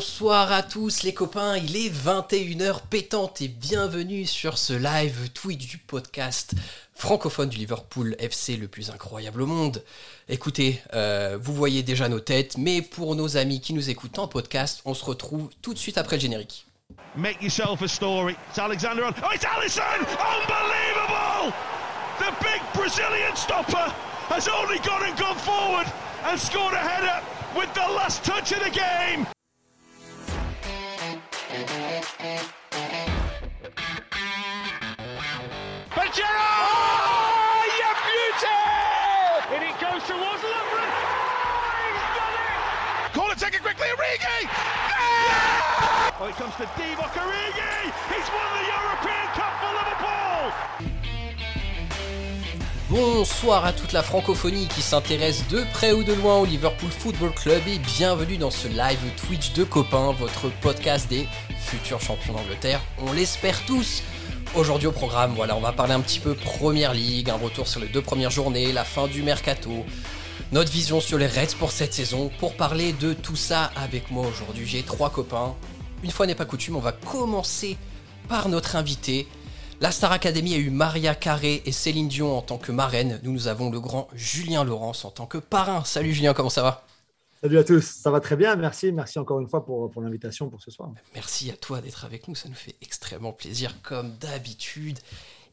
Bonsoir à tous les copains, il est 21h pétante et bienvenue sur ce live Twitch du podcast francophone du Liverpool FC le plus incroyable au monde. Écoutez, euh, vous voyez déjà nos têtes, mais pour nos amis qui nous écoutent en podcast, on se retrouve tout de suite après le générique. Make yourself a story. It's Alexander on. Oh, it's Allison! Unbelievable! The big Brazilian stopper has only gone and gone forward and scored a header with the last touch of the game. Pajero! Oh, you beauty! And it goes towards Lovren. Oh, he's done it! Call it, take it quickly, Origi! Yeah! Oh, it comes to Divock Origi! He's won the European Cup for Liverpool! Bonsoir à toute la francophonie qui s'intéresse de près ou de loin au Liverpool Football Club et bienvenue dans ce live Twitch de copains, votre podcast des futurs champions d'Angleterre. On l'espère tous. Aujourd'hui au programme, voilà, on va parler un petit peu Première Ligue, un retour sur les deux premières journées, la fin du mercato, notre vision sur les Reds pour cette saison. Pour parler de tout ça avec moi aujourd'hui, j'ai trois copains. Une fois n'est pas coutume, on va commencer par notre invité. La Star Academy a eu Maria Carré et Céline Dion en tant que marraine. Nous, nous avons le grand Julien Laurence en tant que parrain. Salut Julien, comment ça va? Salut à tous, ça va très bien, merci. Merci encore une fois pour, pour l'invitation pour ce soir. Merci à toi d'être avec nous, ça nous fait extrêmement plaisir comme d'habitude.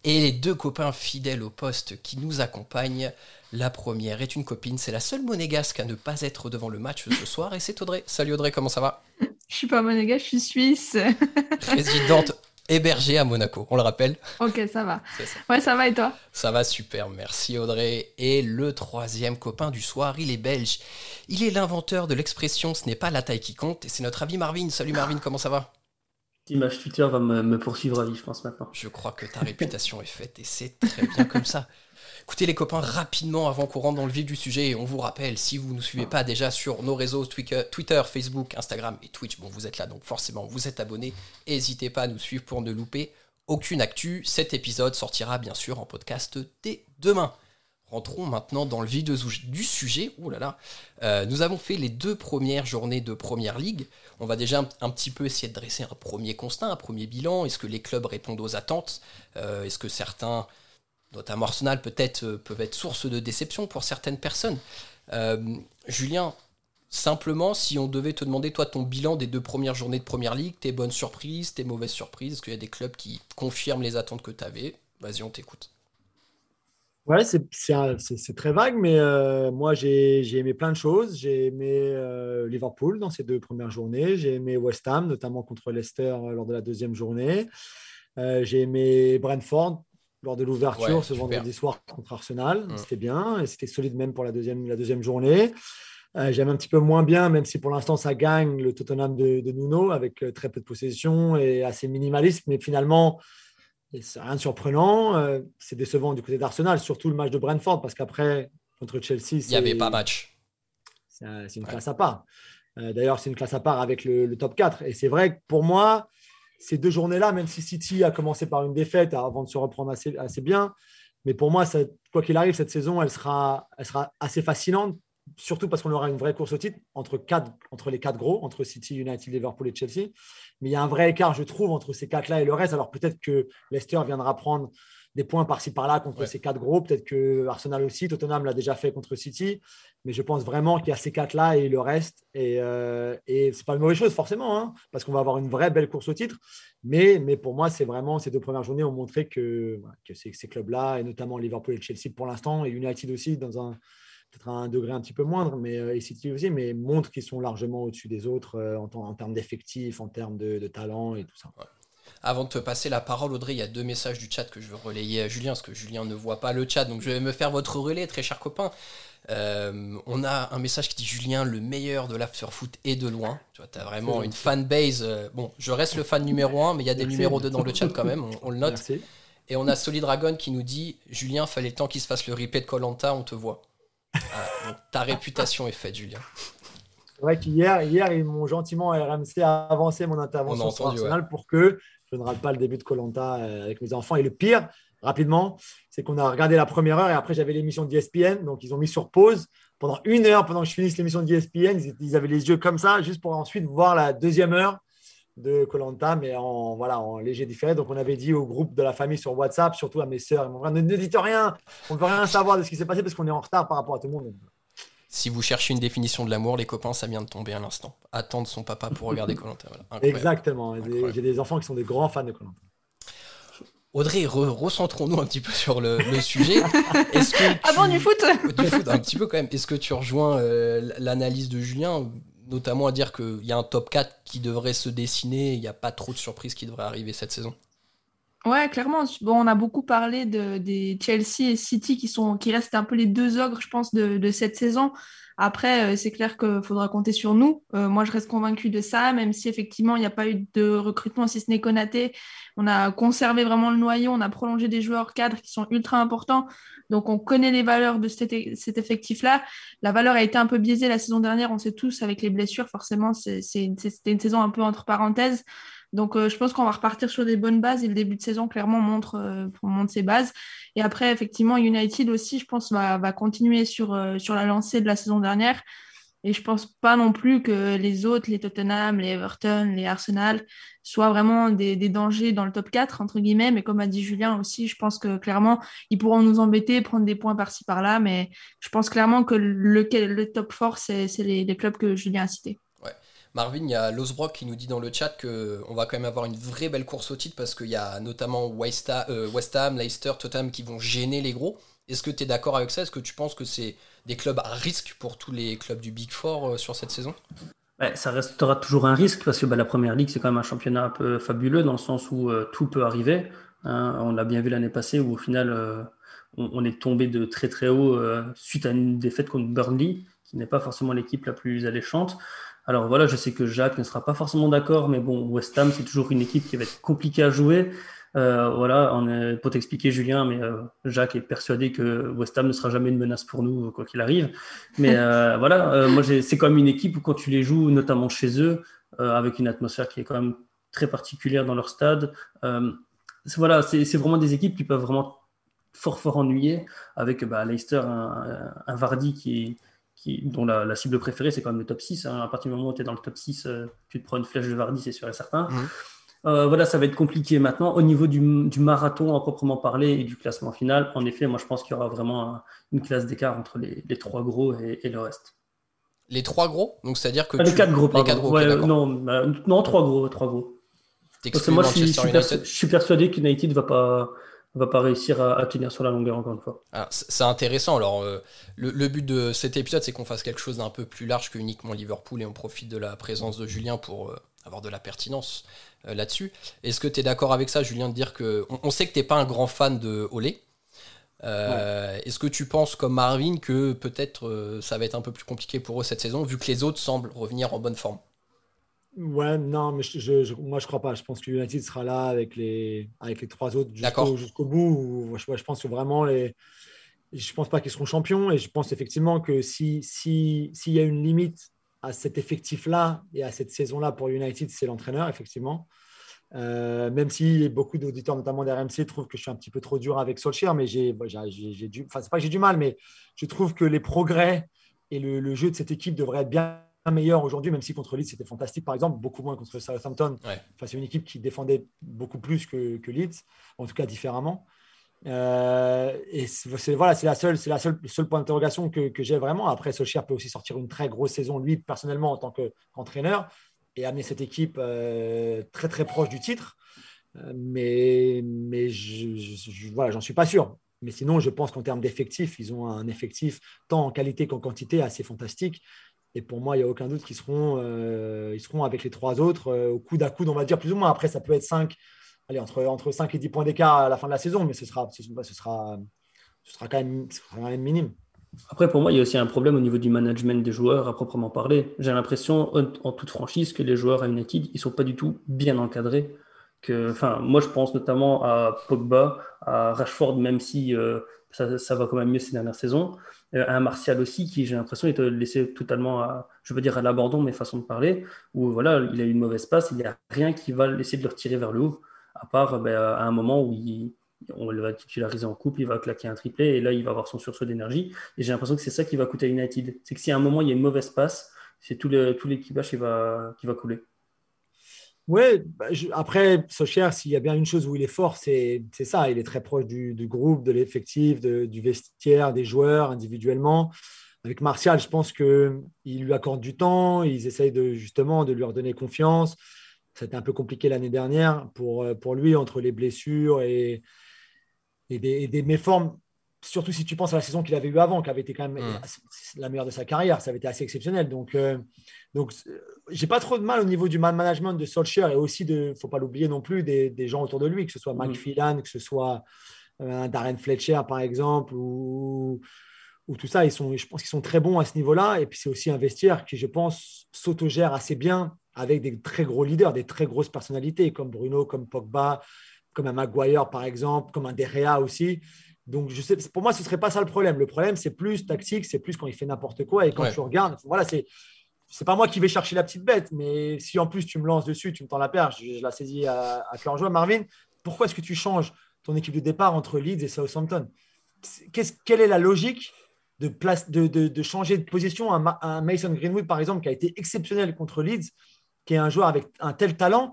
Et les deux copains fidèles au poste qui nous accompagnent. La première est une copine, c'est la seule monégasque à ne pas être devant le match ce soir et c'est Audrey. Salut Audrey, comment ça va? Je suis pas monégasque, je suis suisse. Résidente hébergée à Monaco, on le rappelle. ok, ça va. Ça. Ouais, ça va et toi? Ça va super, merci Audrey. Et le troisième copain du soir, il est belge. Il est l'inventeur de l'expression ce n'est pas la taille qui compte et c'est notre ami Marvin. Salut Marvin, comment ça va? L'image Twitter va me, me poursuivre à vie, je pense, maintenant. Je crois que ta réputation est faite et c'est très bien comme ça. Écoutez les copains, rapidement avant qu'on rentre dans le vif du sujet, on vous rappelle, si vous ne nous suivez pas déjà sur nos réseaux Twitter, Twitter, Facebook, Instagram et Twitch, bon vous êtes là donc forcément vous êtes abonnés, n'hésitez pas à nous suivre pour ne louper aucune actu. Cet épisode sortira bien sûr en podcast dès demain. Rentrons maintenant dans le vif du sujet. Ouh là là. Euh, nous avons fait les deux premières journées de Première Ligue. On va déjà un, un petit peu essayer de dresser un premier constat, un premier bilan. Est-ce que les clubs répondent aux attentes? Euh, Est-ce que certains, notamment Arsenal, peut-être euh, peuvent être source de déception pour certaines personnes Euh, Julien, simplement, si on devait te demander, toi, ton bilan des deux premières journées de Première Ligue, tes bonnes surprises, tes mauvaises surprises, est-ce qu'il y a des clubs qui confirment les attentes que tu avais Vas-y, on t'écoute. Ouais, c'est très vague, mais euh, moi j'ai aimé plein de choses. J'ai aimé Liverpool dans ces deux premières journées. J'ai aimé West Ham, notamment contre Leicester lors de la deuxième journée. J'ai aimé Brentford lors de l'ouverture Ouais, ce super. vendredi soir contre Arsenal. Mm. C'était bien et c'était solide même pour la deuxième, la deuxième journée. Euh, J'aime un petit peu moins bien, même si pour l'instant ça gagne le Tottenham de, de Nuno avec euh, très peu de possession et assez minimaliste, mais finalement c'est rien de surprenant. euh, c'est décevant du côté d'Arsenal, surtout le match de Brentford, parce qu'après, contre Chelsea, Il n'y avait pas match. c'est un- c'est une Ouais. classe à part. D'ailleurs, c'est une classe à part avec le, le top 4. Et c'est vrai que pour moi, ces deux journées-là, même si City a commencé par une défaite avant de se reprendre assez, bien, mais pour moi, quoi qu'il arrive, cette saison, elle sera, assez fascinante, surtout parce qu'on aura une vraie course au titre entre, entre les quatre gros, entre City, United, Liverpool et Chelsea. Mais il y a un vrai écart, je trouve, entre ces quatre-là et le reste. Alors peut-être que Leicester viendra prendre des points par-ci par-là contre Ouais. ces quatre gros. Peut-être que Arsenal aussi, Tottenham l'a déjà fait contre City. Mais je pense vraiment qu'il y a ces quatre-là et le reste. Et, euh, et ce n'est pas une mauvaise chose, forcément, hein, parce qu'on va avoir une vraie belle course au titre. Mais, mais pour moi, c'est vraiment ces deux premières journées ont montré que, ces, ces clubs-là, et notamment Liverpool et Chelsea pour l'instant, et United aussi, dans un peut-être à un degré un petit peu moindre, mais euh, et City aussi, mais montrent qu'ils sont largement au-dessus des autres euh, en, en termes d'effectifs, en termes de, de talent et tout ça. Avant de te passer la parole, Audrey, il y a deux messages du chat que je veux relayer à Julien, parce que Julien ne voit pas le chat, donc je vais me faire votre relais, très cher copain. Euh, on a un message qui dit Julien, le meilleur de l'afterfoot est de loin. Tu vois, as vraiment une fanbase. euh, bon, je reste le fan numéro 1, mais il y a des Merci. numéros 2 dans le chat quand même, on, on le note. Merci. Et on a Solid Dragon qui nous dit Julien, fallait le temps qu'il se fasse le replay de Colanta, on te voit. Ah, donc ta réputation est faite, Julien. C'est vrai qu'hier, hier, ils m'ont gentiment RMC avancé mon On intervention sur Arsenal pour que je ne rate pas le début de Colanta avec mes enfants. Et le pire, rapidement, c'est qu'on a regardé la première heure et après j'avais l'émission d'ESPN, donc ils ont mis sur pause pendant une heure, pendant que je finisse l'émission de ESPN, ils, avaient les yeux comme ça, juste pour ensuite voir la deuxième heure de Colanta, mais en, voilà, en léger différé. Donc, on avait dit au groupe de la famille sur WhatsApp, surtout à mes sœurs, ne, ne dites rien, on ne veut rien savoir de ce qui s'est passé parce qu'on est en retard par rapport à tout le monde. Si vous cherchez une définition de l'amour, les copains, ça vient de tomber à l'instant. Attendre son papa pour regarder Colanta. Exactement. J'ai des enfants qui sont des grands fans de Colanta. Audrey, recentrons-nous un petit peu sur le, sujet. Est-ce que tu... Ah bon, du foot Du foot, un petit peu quand même. Est-ce que tu rejoins euh, l'analyse de Julien notamment à dire qu'il y a un top 4 qui devrait se dessiner, il n'y a pas trop de surprises qui devraient arriver cette saison? Ouais, clairement. On a beaucoup parlé de, des Chelsea et City qui, restent un peu les deux ogres, je pense, de, cette saison. Après, euh, c'est clair qu'il faudra compter sur nous. Euh, moi, je reste convaincue de ça, même si effectivement, il n'y a pas eu de recrutement, si ce n'est Konaté. On a conservé vraiment le noyau, on a prolongé des joueurs cadres qui sont ultra importants. Donc, on connaît les valeurs de cet, effectif-là. La valeur a été un peu biaisée la saison dernière, on sait tous, avec les blessures. Forcément, c'était une saison un peu entre parenthèses. Donc, euh, je pense qu'on va repartir sur des bonnes bases et le début de saison, clairement, montre, euh, ses bases. Et après, effectivement, United aussi, je pense, va, va continuer sur, euh, la lancée de la saison dernière. Et je pense pas non plus que les autres, les Tottenham, les Everton, les Arsenal, soient vraiment des, dangers dans le top 4, entre guillemets. Mais comme a dit Julien aussi, je pense que clairement, ils pourront nous embêter, prendre des points par-ci par-là. Mais je pense clairement que le, le top 4, c'est les, les, clubs que Julien a cités. Marvin, il y a Losbrock qui nous dit dans le chat qu'on va quand même avoir une vraie belle course au titre parce qu'il y a notamment West, euh, Ham, Leicester, Tottenham qui vont gêner les gros. Est-ce que tu es d'accord avec ça? Est-ce que tu penses que c'est des clubs à risque pour tous les clubs du Big Four euh, sur cette saison? Ça restera toujours un risque parce que bah, la première ligue, c'est quand même un championnat un peu fabuleux dans le sens où euh, tout peut arriver. Hein. on l'a bien vu l'année passée où au final, on, on, est tombé de très très haut suite à une défaite contre Burnley, qui n'est pas forcément l'équipe la plus alléchante. Alors voilà, je sais que Jacques ne sera pas forcément d'accord, mais bon, West Ham, c'est toujours une équipe qui va être compliquée à jouer. Euh, voilà, on est, pour t'expliquer, Julien, mais euh, Jacques est persuadé que West Ham ne sera jamais une menace pour nous, quoi qu'il arrive. Mais euh, voilà, moi, c'est quand même une équipe où quand tu les joues, notamment chez eux, avec une atmosphère qui est quand même très particulière dans leur stade, voilà, c'est vraiment des équipes qui peuvent vraiment fort, fort ennuyer, avec bah, Leicester, un, un Vardy qui est dont la, cible préférée, c'est quand même le top 6. Hein. À partir du moment où tu es dans le top 6, euh, tu te prends une flèche de Vardy, c'est sûr et certain. Mhm. Euh, voilà, ça va être compliqué maintenant. Au niveau du, marathon à proprement parler et du classement final, en effet, moi je pense qu'il y aura vraiment une classe d'écart entre les, trois gros et, le reste. Les trois gros? Donc c'est-à-dire que. Ah, les quatre gros, non, bah, non, trois gros. Trois gros. Parce que moi je suis, je suis, persuadé qu'United ne va pas va pas réussir à, tenir sur la longueur encore une fois. C'est intéressant. Alors, euh, le, but de cet épisode, c'est qu'on fasse quelque chose d'un peu plus large que uniquement Liverpool et on profite de la présence de Julien pour euh, avoir de la pertinence euh, là-dessus. Est-ce que tu es d'accord avec ça, Julien, de dire que. On, sait que tu n'es pas un grand fan de Olé. Est-ce que tu penses, comme Marvin, que peut-être ça va être un peu plus compliqué pour eux cette saison, vu que les autres semblent revenir en bonne forme? Ouais, non, mais je, moi je crois pas. Je pense que United sera là avec les, avec les trois autres jusqu'au bout. Je, je, pense que vraiment les. Je pense pas qu'ils seront champions et je pense effectivement que s'il si, s'il y a une limite à cet effectif-là et à cette saison-là pour United, c'est l'entraîneur, effectivement. Euh, même si beaucoup d'auditeurs, notamment d'RMC, trouvent que je suis un petit peu trop dur avec Solskjaer, mais j'ai, j'ai, du, enfin, c'est pas que j'ai du mal, mais je trouve que les progrès et le, le jeu de cette équipe devraient être bien meilleur aujourd'hui, même si contre Leeds c'était fantastique, par exemple, beaucoup moins contre Southampton. c'est une équipe qui défendait beaucoup plus que, Leeds, en tout cas différemment. Euh, et c'est voilà, c'est la seule, c'est la seule, seul point d'interrogation que, j'ai vraiment. Après, Solskjaer peut aussi sortir une très grosse saison lui personnellement en tant qu'entraîneur et amener cette équipe euh, très très proche du titre. Euh, mais mais je, voilà, j'en suis pas sûr. Mais sinon, je pense qu'en termes d'effectifs, ils ont un effectif tant en qualité qu'en quantité assez fantastique. Et pour moi, il n'y a aucun doute qu'ils seront, euh, seront avec les trois autres euh, au coude à coude, on va dire plus ou moins. Après, ça peut être 5, allez, entre, entre 5 et 10 points d'écart à la fin de la saison, mais ce sera, ce, sera, ce sera, quand, même, quand même minime. Après, pour moi, il y a aussi un problème au niveau du management des joueurs à proprement parler. J'ai l'impression, en, toute franchise, que les joueurs à United, ils ne sont pas du tout bien encadrés. Enfin, moi, je pense notamment à Pogba, à Rashford, même si euh, ça, va quand même mieux ces dernières saisons. Euh, un Martial aussi qui, j'ai l'impression, est laissé totalement, à, je veux dire, à l'abandon, mais façon de parler, où voilà, il a eu une mauvaise passe, il n'y a rien qui va laisser de le retirer vers le haut, à part ben, à un moment où il, on va titulariser en coupe, il va claquer un triplé et là il va avoir son sursaut d'énergie. Et j'ai l'impression que c'est ça qui va coûter à United. C'est que si à un moment il y a une mauvaise passe, c'est tout l'équipage qui va, qui va couler. Oui, bah, après, Socher, s'il y a bien une chose où il est fort, c'est ça. Il est très proche du, groupe, de l'effectif, du vestiaire, des joueurs individuellement. Avec Martial, je pense qu'il lui accorde du temps. Ils essayent de, justement de lui redonner confiance. C'était un peu compliqué l'année dernière pour, pour lui, entre les blessures et, et des, des méformes surtout si tu penses à la saison qu'il avait eue avant, qui avait été quand même mm. la meilleure de sa carrière, ça avait été assez exceptionnel. Donc, euh, donc j'ai pas trop de mal au niveau du management de Solskjaer et aussi de, faut pas l'oublier non plus, des, des, gens autour de lui, que ce soit Mike mm. Phelan, que ce soit euh, Darren Fletcher par exemple, ou, ou tout ça. Ils sont, je pense qu'ils sont très bons à ce niveau-là. Et puis c'est aussi un vestiaire qui, je pense, s'autogère assez bien avec des très gros leaders, des très grosses personnalités comme Bruno, comme Pogba, comme un Maguire par exemple, comme un Derea aussi. Donc, je sais, pour moi, ce ne serait pas ça le problème. Le problème, c'est plus tactique, c'est plus quand il fait n'importe quoi. Et quand tu regardes, voilà, c'est. C'est pas moi qui vais chercher la petite bête, mais si en plus tu me lances dessus, tu me tends la perche, je, la saisis à, à cœur joie. Marvin, pourquoi est-ce que tu changes ton équipe de départ entre Leeds et Southampton? Quelle est la logique de, place, de, de, changer de position à, un Mason Greenwood, par exemple, qui a été exceptionnel contre Leeds, qui est un joueur avec un tel talent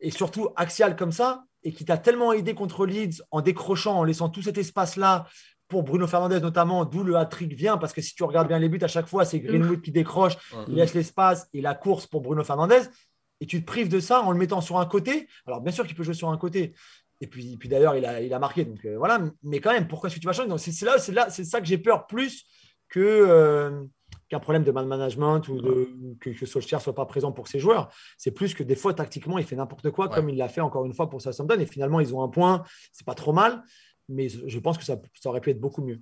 et surtout axial comme ça et qui t'a tellement aidé contre Leeds en décrochant, en laissant tout cet espace-là pour Bruno Fernandez notamment, d'où le hat-trick vient, parce que si tu regardes bien les buts, à chaque fois, c'est Greenwood qui décroche, il laisse l'espace et la course pour Bruno Fernandez, et tu te prives de ça en le mettant sur un côté. Alors, bien sûr qu'il peut jouer sur un côté, et puis, puis d'ailleurs, il a, il a marqué, donc euh, voilà, mais quand même, pourquoi est-ce que tu vas changer C'est là, c'est là, c'est ça que j'ai peur plus que... Euh, qu'un problème de management ou de, que, que Solskjaer soit pas présent pour ses joueurs. C'est plus que des fois, tactiquement, il fait n'importe quoi, comme il l'a fait encore une fois pour Southampton. Et finalement, ils ont un point. C'est pas trop mal, mais je pense que ça, aurait pu être beaucoup mieux.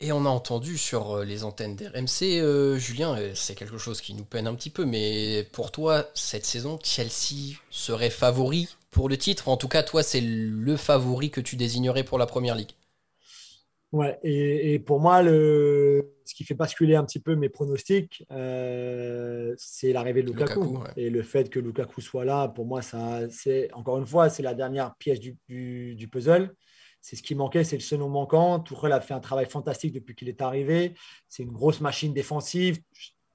Et on a entendu sur euh, les antennes d'RMC, euh, Julien, euh, c'est quelque chose qui nous peine un petit peu, mais pour toi, cette saison, Chelsea serait favori pour le titre? En tout cas, toi, c'est le favori que tu désignerais pour la Première Ligue. Ouais, et, pour moi, le, ce qui fait basculer un petit peu mes pronostics, euh, c'est l'arrivée de Lukaku. Et le fait que Lukaku soit là, pour moi, ça, c'est encore une fois, c'est la dernière pièce du, du, puzzle. C'est ce qui manquait, c'est le seul manquant. Tourelle a fait un travail fantastique depuis qu'il est arrivé. C'est une grosse machine défensive.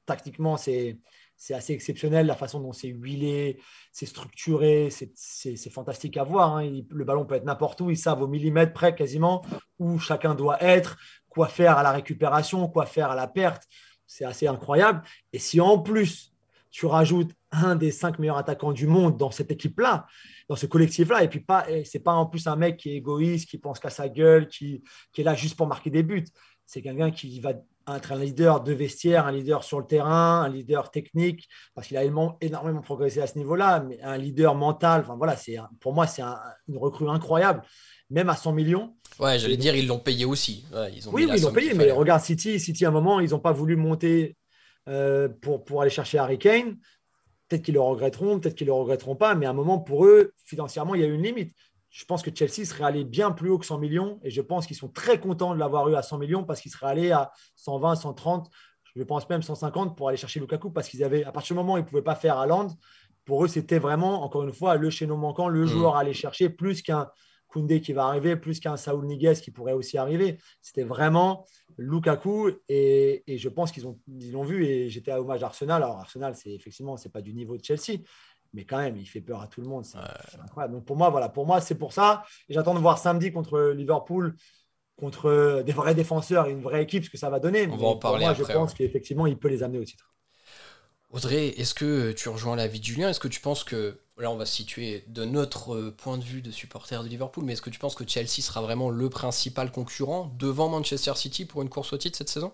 Tactiquement, c'est c'est assez exceptionnel la façon dont c'est huilé, c'est structuré, c'est fantastique à voir. Hein. le ballon peut être n'importe où, ils savent au millimètre près quasiment où chacun doit être, quoi faire à la récupération, quoi faire à la perte. C'est assez incroyable. Et si en plus tu rajoutes un des cinq meilleurs attaquants du monde dans cette équipe-là, dans ce collectif-là, et puis pas, c'est pas en plus un mec qui est égoïste, qui pense qu'à sa gueule, qui, qui est là juste pour marquer des buts. C'est quelqu'un qui va être un leader de vestiaire, un leader sur le terrain, un leader technique, parce qu'il a énormément progressé à ce niveau-là, mais un leader mental. Enfin voilà, c'est pour moi c'est une recrue incroyable, même à 100 millions. Ouais, j'allais dire ils l'ont payé aussi. ils ont oui, ils l'ont payé, mais regarde City, City à un moment ils n'ont pas voulu monter euh, pour pour aller chercher Harry Kane. Peut-être qu'ils le regretteront, peut-être qu'ils le regretteront pas, mais à un moment pour eux financièrement il y a une limite je pense que Chelsea serait allé bien plus haut que 100 millions et je pense qu'ils sont très contents de l'avoir eu à 100 millions parce qu'ils seraient allés à 120, 130, je pense même 150 pour aller chercher Lukaku parce qu'ils avaient, à partir du moment où ils ne pouvaient pas faire Land, pour eux, c'était vraiment, encore une fois, le chaînon manquant, le mm. joueur à aller chercher, plus qu'un Koundé qui va arriver, plus qu'un Saoul Niguez qui pourrait aussi arriver. C'était vraiment Lukaku et, et je pense qu'ils l'ont vu et j'étais à hommage à Arsenal. Alors Arsenal, c'est effectivement, c'est pas du niveau de Chelsea, mais quand même, il fait peur à tout le monde. C'est incroyable. Donc pour moi, voilà, pour moi, c'est pour ça. Et j'attends de voir samedi contre Liverpool, contre des vrais défenseurs et une vraie équipe, ce que ça va donner. On va en parler moi, Je pense qu'effectivement, il peut les amener au titre. Audrey, est-ce que tu rejoins l'avis de Julien? Est-ce que tu penses que, là on va se situer de notre point de vue de supporter de Liverpool, mais est-ce que tu penses que Chelsea sera vraiment le principal concurrent devant Manchester City pour une course au titre cette saison?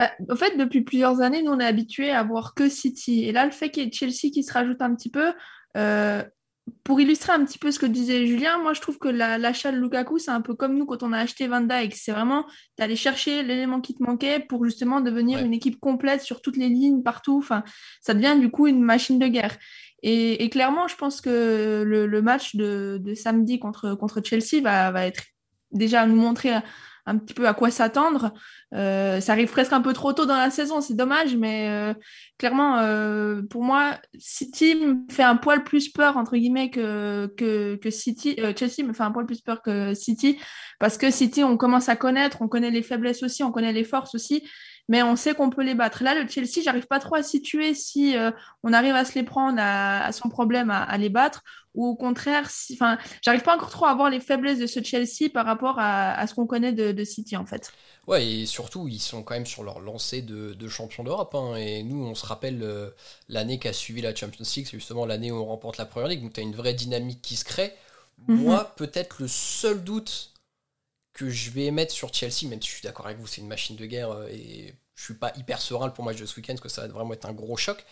En bah, fait, depuis plusieurs années, nous, on est habitués à voir que City. Et là, le fait qu'il y ait Chelsea qui se rajoute un petit peu, euh, pour illustrer un petit peu ce que disait Julien, moi, je trouve que l'achat de Lukaku, c'est un peu comme nous quand on a acheté Van Dijk. C'est vraiment d'aller chercher l'élément qui te manquait pour justement devenir une équipe complète sur toutes les lignes, partout. Enfin, ça devient du coup une machine de guerre. Et, clairement, je pense que le, match de, samedi contre, contre Chelsea va, va être déjà nous montrer un petit peu à quoi s'attendre. Euh, ça arrive presque un peu trop tôt dans la saison, c'est dommage, mais euh, clairement, euh, pour moi, City me fait un poil plus peur, entre guillemets, que, que, que City. Chelsea me fait un poil plus peur que City, parce que City, on commence à connaître, on connaît les faiblesses aussi, on connaît les forces aussi mais on sait qu'on peut les battre. Là, le Chelsea, j'arrive pas trop à situer si euh, on arrive à se les prendre à, son problème à, les battre, ou au contraire, si, enfin, j'arrive pas encore trop à voir les faiblesses de ce Chelsea par rapport à, ce qu'on connaît de, City en fait. Ouais, et surtout, ils sont quand même sur leur lancée de, de champion d'Europe. Hein, et nous, on se rappelle euh, l'année qui a suivi la Champions League, c'est justement l'année où on remporte la Première Ligue, donc tu as une vraie dynamique qui se crée. Mhm. Moi, peut-être le seul doute que je vais émettre sur Chelsea, même si je suis d'accord avec vous, c'est une machine de guerre euh, et je suis pas hyper serein pour match de ce week-end parce que ça va vraiment être un gros choc.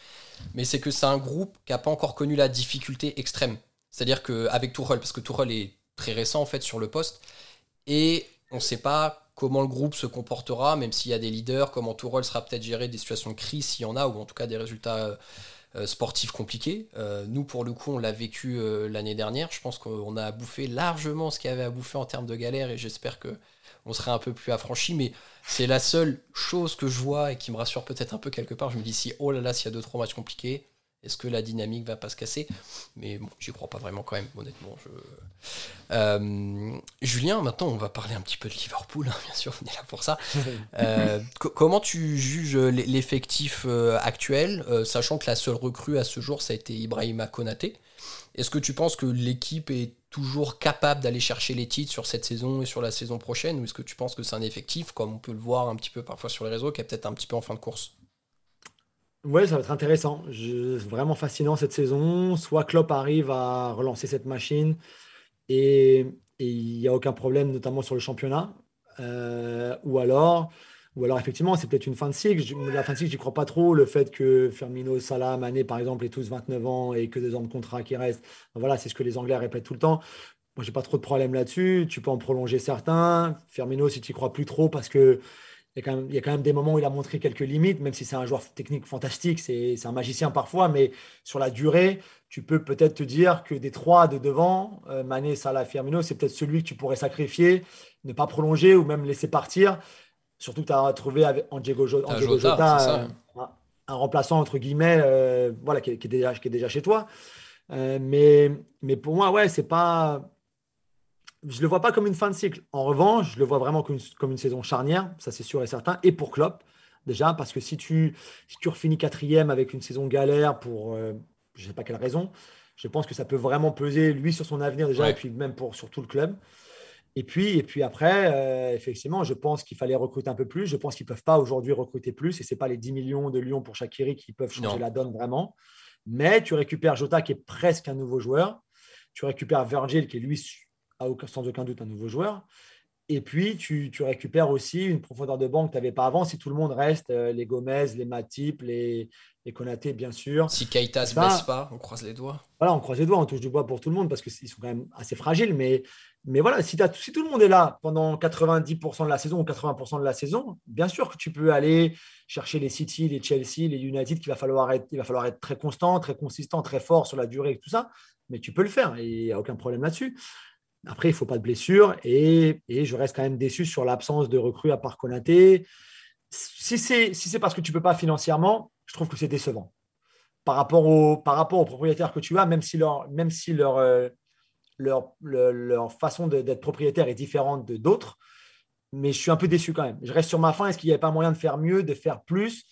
Mais c'est que c'est un groupe qui n'a pas encore connu la difficulté extrême. C'est-à-dire qu'avec Tourelle, parce que Tourelle est très récent en fait sur le poste, et on ne sait pas comment le groupe se comportera, même s'il y a des leaders, comment Tourelle sera peut-être géré des situations de crise s'il y en a, ou en tout cas des résultats euh, sportifs compliqués. Euh, nous, pour le coup, on l'a vécu l'année dernière. Je pense qu'on a bouffé largement ce qu'il y avait à bouffer en termes de galère et j'espère que on un peu plus affranchi. Mais c'est la seule chose que je vois et qui me rassure peut-être un peu quelque part. Je me dis si, oh là là, s'il y a deux, trois matchs compliqués, est-ce que la dynamique va pas se casser? Mais bon, j'y crois pas vraiment quand même, honnêtement. Euh, Julien, maintenant on va parler un petit peu de Liverpool, hein, bien sûr, on est là pour ça. Euh, comment tu juges l'effectif euh, actuel, sachant que la seule recrue à ce jour, ça a été Ibrahima Konaté? Est-ce que tu penses que l'équipe est toujours capable d'aller chercher les titres sur cette saison et sur la saison prochaine? Ou est-ce que tu penses que c'est un effectif, comme on peut le voir un petit peu parfois sur les réseaux, qui est peut-être un petit peu en fin de course? Oui, ça va être intéressant. Vraiment fascinant cette saison. Soit Klopp arrive à relancer cette machine et il n'y a aucun problème, notamment sur le championnat. Euh, ou alors, ou alors, effectivement, c'est peut-être une fin de cycle. La fin de cycle, j'y crois pas trop. Le fait que Firmino, Salah, Mané, par exemple, aient tous 29 ans et que des ans de contrat qui restent, voilà, c'est ce que les Anglais répètent tout le temps. Moi, j'ai pas trop de problème là-dessus. Tu peux en prolonger certains. Firmino, si tu crois plus trop, parce que il y, a quand même, il y a quand même des moments où il a montré quelques limites, même si c'est un joueur technique fantastique, c'est un magicien parfois, mais sur la durée, tu peux peut-être te dire que des trois de devant, euh, Mané, Salah, Firmino, c'est peut-être celui que tu pourrais sacrifier, ne pas prolonger ou même laisser partir Surtout que tu as trouvé avec, en Diego, Jota, euh, un, remplaçant, entre guillemets, euh, voilà, qui, est déjà, qui est déjà chez toi. Mais, mais pour moi, ouais, c'est pas. Je ne le vois pas comme une fin de cycle. En revanche, je le vois vraiment comme une, comme une saison charnière, ça c'est sûr et certain. Et pour Klopp, déjà, parce que si tu, si tu refinis quatrième avec une saison galère pour je ne sais pas quelle raison, je pense que ça peut vraiment peser, lui, sur son avenir déjà, et puis même pour, sur tout le club. Et puis, et puis après, euh, effectivement, je pense qu'il fallait recruter un peu plus. Je pense qu'ils ne peuvent pas aujourd'hui recruter plus. Et ce n'est pas les 10 millions de Lyon pour Shakiri qui peuvent changer la donne vraiment. Mais tu récupères Jota qui est presque un nouveau joueur. Tu récupères Virgil qui est lui, sans aucun doute, un nouveau joueur. Et puis, tu, récupères aussi une profondeur de banque que tu n'avais pas avant. Si tout le monde reste, euh, les Gomez, les Matip, les, les Konaté, bien sûr. Si Keita se blesse pas, on croise les doigts. Voilà, on croise les doigts, on touche du bois pour tout le monde parce qu'ils sont quand même assez fragiles. Mais, mais voilà, si, si tout le monde est là pendant 90% de la saison ou 80% de la saison, bien sûr que tu peux aller chercher les City, les Chelsea, les United, qu'il va falloir être, il va falloir être très constant, très consistant, très fort sur la durée et tout ça. Mais tu peux le faire et il n'y a aucun problème là-dessus. Après, il ne faut pas de blessure et, et, je reste quand même déçu sur l'absence de recrues à part Konaté. Si c'est si parce que tu ne peux pas financièrement, je trouve que c'est décevant. Par rapport, au, par rapport aux propriétaires que tu as, même si leur, même si leur, euh, leur, leur, façon d'être propriétaire est différente de d'autres, mais je suis un peu déçu quand même. Je reste sur ma fin. Est-ce qu'il n'y avait pas moyen de faire mieux, de faire plus?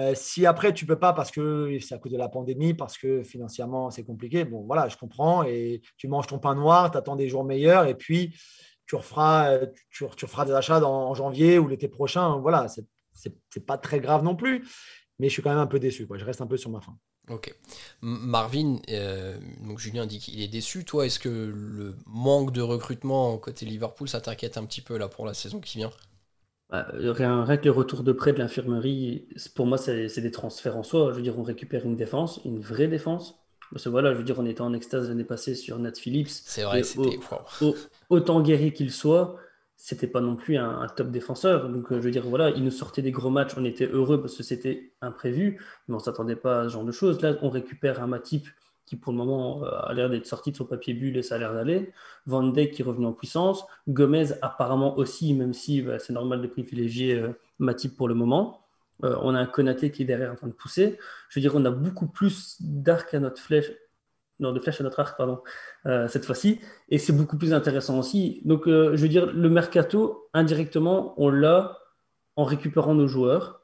Euh, Si après, tu peux pas parce que c'est à cause de la pandémie, parce que financièrement, c'est compliqué, bon, voilà, je comprends. Et tu manges ton pain noir, tu attends des jours meilleurs, et puis tu referas, tu, referas des achats en janvier ou l'été prochain. Voilà, c'est pas très grave non plus mais je suis quand même un peu déçu. Je reste un peu sur ma fin. Ok. Marvin, euh, donc Julien dit qu'il est déçu. Toi, est-ce que le manque de recrutement côté Liverpool, ça t'inquiète un petit peu là pour la saison qui vient? Rien, rien, que le retour de près de l'infirmerie, pour moi, c'est des transferts en soi. Je veux dire, on récupère une défense, une vraie défense. Parce que voilà, je veux dire, on était en extase l'année passée sur Nat Phillips. C'est vrai, c'était Autant guéri qu'il soit, c'était pas non plus un, top défenseur. Donc, euh, je veux dire, voilà, il nous sortait des gros matchs, on était heureux parce que c'était imprévu, mais on s'attendait pas à ce genre de choses. Là, on récupère un Matip qui pour le moment euh, a l'air d'être sorti de son papier bulle et ça a l'air d'aller. Van Dijk qui revenu en puissance. Gomez apparemment aussi, même si bah, c'est normal de privilégier euh, Matip pour le moment. Euh, on a un Konaté qui est derrière en train de pousser. Je veux dire, on a beaucoup plus d'arc à notre flèche, non, de flèche à notre arc, pardon, cette fois-ci. Et c'est beaucoup plus intéressant aussi. Donc, je veux dire, le mercato, indirectement, on l'a en récupérant nos joueurs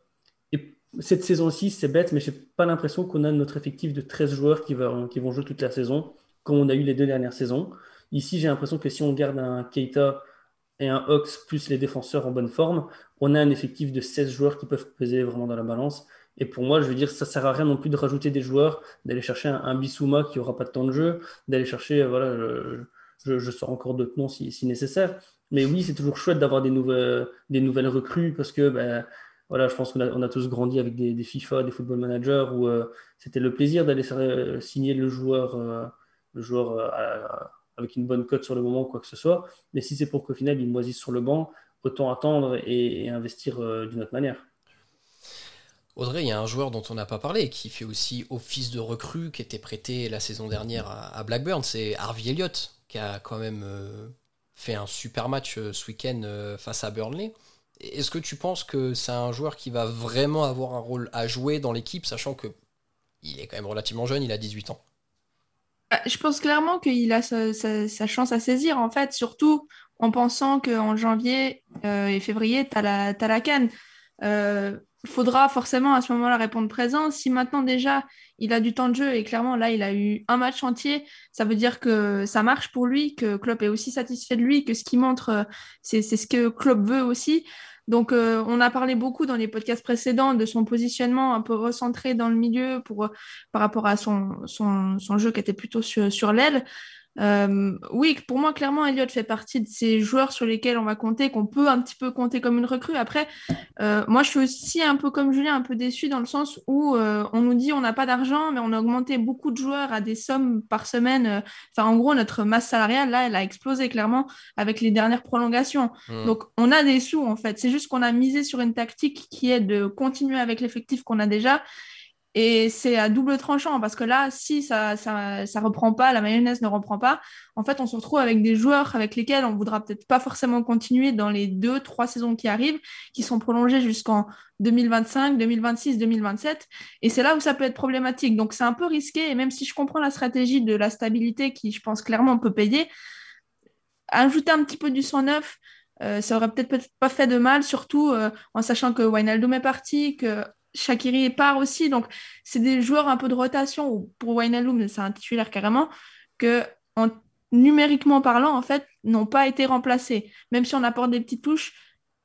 cette saison-ci, c'est bête, mais je n'ai pas l'impression qu'on a notre effectif de 13 joueurs qui, vont jouer toute la saison, comme on a eu les deux dernières saisons. Ici, j'ai l'impression que si on garde un Keita et un Ox plus les défenseurs en bonne forme, on a un effectif de 16 joueurs qui peuvent peser vraiment dans la balance. Et pour moi, je veux dire, ça sert à rien non plus de rajouter des joueurs, d'aller chercher un, Bissouma qui n'aura pas de temps de jeu, d'aller chercher, euh, voilà, je, sors encore d'autres noms si, nécessaire. Mais oui, c'est toujours chouette d'avoir des nouvelles, des nouvelles recrues parce que ben, je pense qu'on a, on a, tous grandi avec des, FIFA, des football managers où euh, c'était le plaisir d'aller euh, signer le joueur, euh, avec une bonne cote sur le moment, quoi que ce soit. Mais si c'est pour qu'au final il moisisse sur le banc, autant attendre et, investir d'une autre manière. Audrey, il y a un joueur dont on n'a pas parlé, qui fait aussi office de recrue, qui était prêté la saison dernière à, Blackburn, c'est Harvey Elliott, qui a quand même fait un super match ce week-end face à Burnley. Est-ce que tu penses que c'est un joueur qui va vraiment avoir un rôle à jouer dans l'équipe, sachant que il est quand même relativement jeune, il a 18 ans? Bah, Je pense clairement qu'il a sa, chance à saisir, en fait, surtout en pensant qu'en janvier euh, et février, tu as la, canne. Euh, faudra forcément à ce moment-là répondre présent. Si maintenant déjà il a du temps de jeu et clairement là il a eu un match entier, ça veut dire que ça marche pour lui, que Klopp est aussi satisfait de lui, que ce qu'il montre, euh, c'est ce que Klopp veut aussi. Donc euh, on a parlé beaucoup dans les podcasts précédents de son positionnement un peu recentré dans le milieu pour, euh, par rapport à son, son, son jeu qui était plutôt sur, sur l'aile. Euh, oui, pour moi, clairement, Elliott fait partie de ces joueurs sur lesquels on va compter, qu'on peut un petit peu compter comme une recrue. Après, euh, moi, je suis aussi un peu comme Julien, un peu déçu dans le sens où euh, on nous dit on n'a pas d'argent, mais on a augmenté beaucoup de joueurs à des sommes par semaine. Enfin, en gros, notre masse salariale, là, elle a explosé clairement avec les dernières prolongations. Mmh. Donc, on a des sous, en fait. C'est juste qu'on a misé sur une tactique qui est de continuer avec l'effectif qu'on a déjà et c'est à double tranchant parce que là, si ça, ça, ça, reprend pas, la mayonnaise ne reprend pas, en fait, on se retrouve avec des joueurs avec lesquels on voudra peut-être pas forcément continuer dans les deux, trois saisons qui arrivent, qui sont prolongées jusqu'en 2025, 2026, 2027. Et c'est là où ça peut être problématique. Donc, c'est un peu risqué. Et même si je comprends la stratégie de la stabilité qui, je pense, clairement peut payer, ajouter un petit peu du sang neuf, euh, ça aurait peut-être pas fait de mal, surtout euh, en sachant que Wijnaldum est parti, que Shakiri part aussi. Donc, c'est des joueurs un peu de rotation. Pour Wijnaldum, c'est un titulaire carrément, que en, numériquement parlant, en fait, n'ont pas été remplacés. Même si on apporte des petites touches,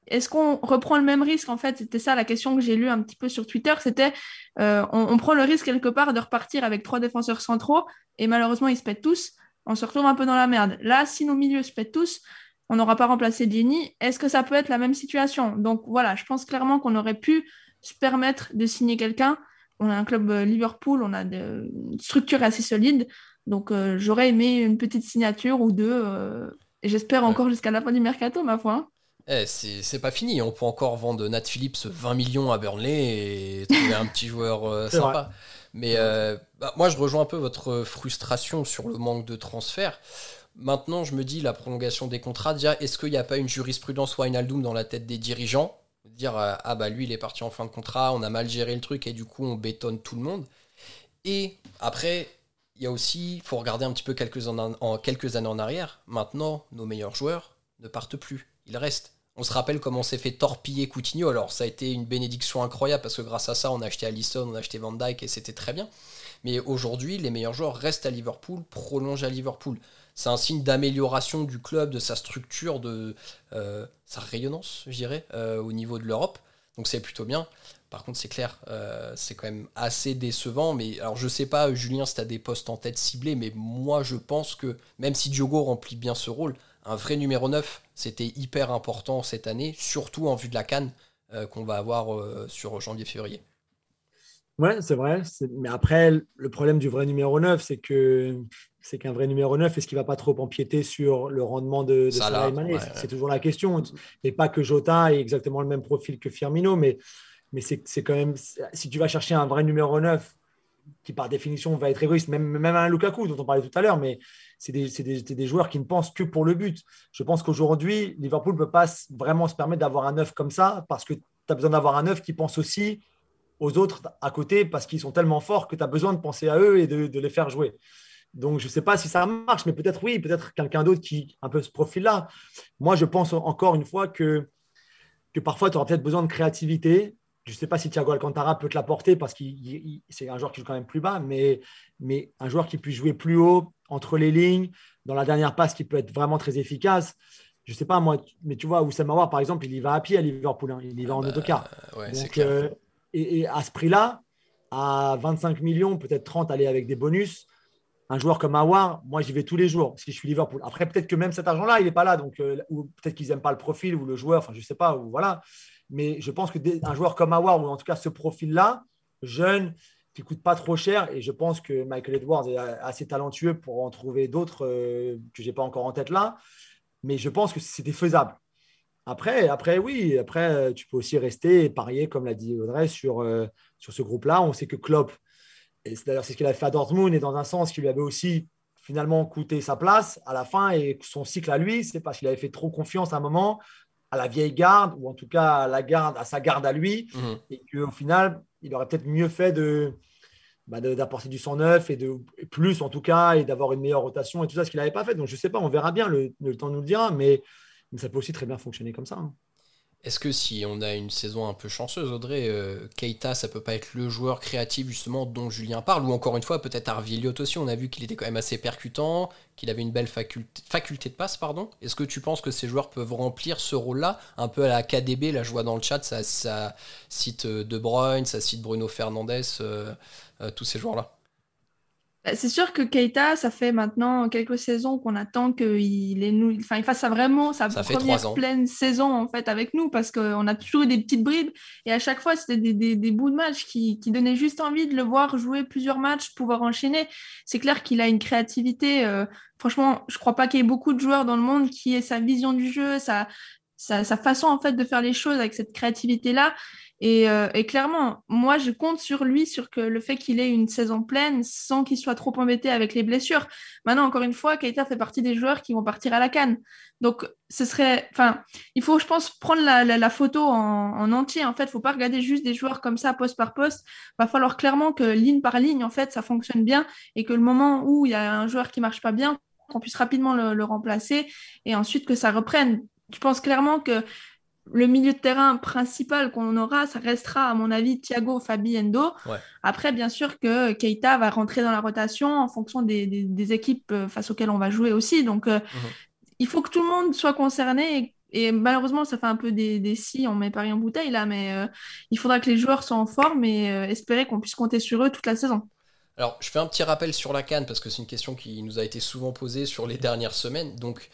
est-ce qu'on reprend le même risque En fait, c'était ça la question que j'ai lue un petit peu sur Twitter. C'était euh, on, prend le risque quelque part de repartir avec trois défenseurs centraux et malheureusement, ils se pètent tous. On se retrouve un peu dans la merde. Là, si nos milieux se pètent tous, on n'aura pas remplacé Dini. Est-ce que ça peut être la même situation? Donc voilà, je pense clairement qu'on aurait pu se permettre de signer quelqu'un. On a un club euh, Liverpool, on a une structure assez solide. Donc euh, j'aurais aimé une petite signature ou deux. Euh, et j'espère encore jusqu'à la fin du mercato, ma foi. Hein. Eh, c'est pas fini, on peut encore vendre Nat Phillips 20 millions à Burnley et trouver un petit joueur sympa. Mais bah, moi, je rejoins un peu votre frustration sur le manque de transfert. Maintenant, je me dis, la prolongation des contrats, déjà, est-ce qu'il n'y a pas une jurisprudence Wijnaldum dans la tête des dirigeants? Dire euh, ah bah lui il est parti en fin de contrat, on a mal géré le truc et du coup on bétonne tout le monde. Et après, il y a aussi, il faut regarder un petit peu quelques, en, quelques années en arrière. Maintenant, nos meilleurs joueurs ne partent plus, ils restent. On se rappelle comment on s'est fait torpiller Coutinho. Alors ça a été une bénédiction incroyable parce que grâce à ça on a acheté Alisson, on a acheté Van Dyke et c'était très bien. Mais aujourd'hui, les meilleurs joueurs restent à Liverpool, prolongent à Liverpool c'est un signe d'amélioration du club, de sa structure, de euh, sa rayonnance, je dirais, euh, au niveau de l'Europe. Donc c'est plutôt bien. Par contre, c'est clair, euh, c'est quand même assez décevant. Mais alors, je sais pas, Julien, si tu as des postes en tête ciblés, mais moi, je pense que même si Diogo remplit bien ce rôle, un vrai numéro 9, c'était hyper important cette année, surtout en vue de la Cannes qu'on va avoir sur janvier-février. Ouais, c'est vrai. Mais après, le problème du vrai numéro 9, c'est que c'est qu'un vrai numéro 9, est-ce qu'il ne va pas trop empiéter sur le rendement de, de Salah, C'est toujours la question. Et pas que Jota ait exactement le même profil que Firmino, mais, mais c'est quand même, si tu vas chercher un vrai numéro 9 qui par définition va être égoïste, même, même un Lukaku dont on parlait tout à l'heure, mais c'est des, des, des, joueurs qui ne pensent que pour le but. Je pense qu'aujourd'hui, Liverpool ne peut pas vraiment se permettre d'avoir un neuf comme ça parce que tu as besoin d'avoir un neuf qui pense aussi aux autres à côté parce qu'ils sont tellement forts que tu as besoin de penser à eux et de, de les faire jouer. Donc, je ne sais pas si ça marche, mais peut-être oui, peut-être quelqu'un d'autre qui un peu ce profil-là. Moi, je pense encore une fois que, que parfois, tu auras peut-être besoin de créativité. Je ne sais pas si Thiago Alcantara peut te l'apporter parce que c'est un joueur qui joue quand même plus bas, mais, mais un joueur qui puisse jouer plus haut, entre les lignes, dans la dernière passe qui peut être vraiment très efficace. Je ne sais pas, moi, mais tu vois, Aouar, par exemple, il y va à pied à Liverpool, hein. il y va en ah bah, autocar. Donc, euh, et, et, à ce prix-là, à 25 millions, peut-être 30, aller avec des bonus, un joueur comme Awar, moi j'y vais tous les jours si je suis Liverpool. Après, peut-être que même cet argent-là, il n'est pas là, donc euh, ou peut-être qu'ils n'aiment pas le profil ou le joueur, enfin je sais pas, ou voilà. Mais je pense que un joueur comme Awar, ou en tout cas ce profil-là, jeune, qui coûte pas trop cher, et je pense que Michael Edwards est assez talentueux pour en trouver d'autres euh, que j'ai pas encore en tête là. Mais je pense que c'était faisable. Après, après, oui, après, tu peux aussi rester et parier, comme l'a dit Audrey, sur, euh, sur ce groupe-là. On sait que Klopp et c'est d'ailleurs ce qu'il a fait à Dortmund et dans un sens qui lui avait aussi finalement coûté sa place à la fin et son cycle à lui, c'est parce qu'il avait fait trop confiance à un moment à la vieille garde ou en tout cas à la garde, à sa garde à lui mhm. et qu'au final, il aurait peut-être mieux fait de bah d'apporter du sang neuf et de plus en tout cas et d'avoir une meilleure rotation et tout ça, ce qu'il n'avait pas fait. Donc je ne sais pas, on verra bien, le, le, temps nous le dira, mais, mais, ça peut aussi très bien fonctionner comme ça. Hein. Est-ce que si on a une saison un peu chanceuse, Audrey, euh, Keita, ça peut pas être le joueur créatif justement dont Julien parle Ou encore une fois, peut-être Arviliot aussi, on a vu qu'il était quand même assez percutant, qu'il avait une belle faculté, de passe, pardon. Est-ce que tu penses que ces joueurs peuvent remplir ce rôle-là Un peu à la KDB, là je vois dans le chat, ça, ça cite euh, De Bruyne, ça cite Bruno Fernandez, euh, tous ces joueurs-là? Bah, c'est sûr que Keita, ça fait maintenant quelques saisons qu'on attend qu'il est enfin, il fasse ça vraiment sa première pleine saison en fait avec nous parce qu'on a toujours eu des petites bribes et à chaque fois c'était des, des, bouts de match qui, qui, donnaient juste envie de le voir jouer plusieurs matchs, pouvoir enchaîner. C'est clair qu'il a une créativité. Euh, franchement, je crois pas qu'il y ait beaucoup de joueurs dans le monde qui aient sa vision du jeu, sa, sa, sa façon en fait de faire les choses avec cette créativité là euh, et, clairement, moi, je compte sur lui, sur que le fait qu'il ait une saison pleine sans qu'il soit trop embêté avec les blessures. Maintenant, encore une fois, Keita fait partie des joueurs qui vont partir à la canne. Donc, ce serait. Enfin, il faut, je pense, prendre la, photo en, entier. En fait, il ne faut pas regarder juste des joueurs comme ça, poste par poste. Il va falloir clairement que ligne par ligne, en fait, ça fonctionne bien et que le moment où il y a un joueur qui ne marche pas bien, qu'on puisse rapidement le, le remplacer et ensuite que ça reprenne. Je pense clairement que le milieu de terrain principal qu'on aura, ça restera, à mon avis, Thiago, Fabi, Endo. Après, bien sûr que Keita va rentrer dans la rotation en fonction des, équipes euh, face auxquelles on va jouer aussi. Donc, euh, mhm. il faut que tout le monde soit concerné. Et, malheureusement, ça fait un peu des, des si, on met Paris en bouteille là, mais euh, il faudra que les joueurs soient en forme et espérer qu'on puisse compter sur eux toute la saison. Alors, je fais un petit rappel sur la canne parce que c'est une question qui nous a été souvent posée sur les dernières semaines. Donc,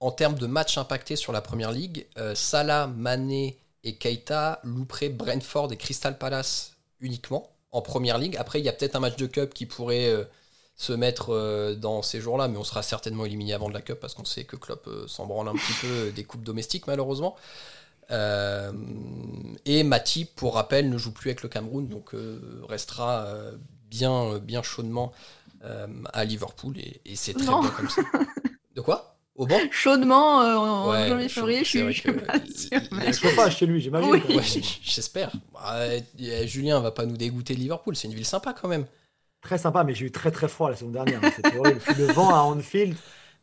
en termes de matchs impactés sur la première ligue, euh, Salah, Mané et Keita louperaient Brentford et Crystal Palace uniquement en première ligue. Après, il y a peut-être un match de cup qui pourrait euh, se mettre euh, dans ces jours-là, mais on sera certainement éliminé avant de la cup parce qu'on sait que Klopp s'en branle un petit peu des coupes domestiques malheureusement. et Mati, pour rappel, ne joue plus avec le Cameroun, donc restera bien, bien chaudement à Liverpool et, et c'est très bien comme ça. De quoi? Au banc Chaudement euh, en janvier, février, je suis pas Il pas chez lui, j'imagine. Oui. J'espère. Bah, Julien va pas nous dégoûter de Liverpool, c'est une ville sympa quand même. Très sympa, mais j'ai eu très très froid la saison dernière. Hein, c'était horrible. Le vent à Anfield,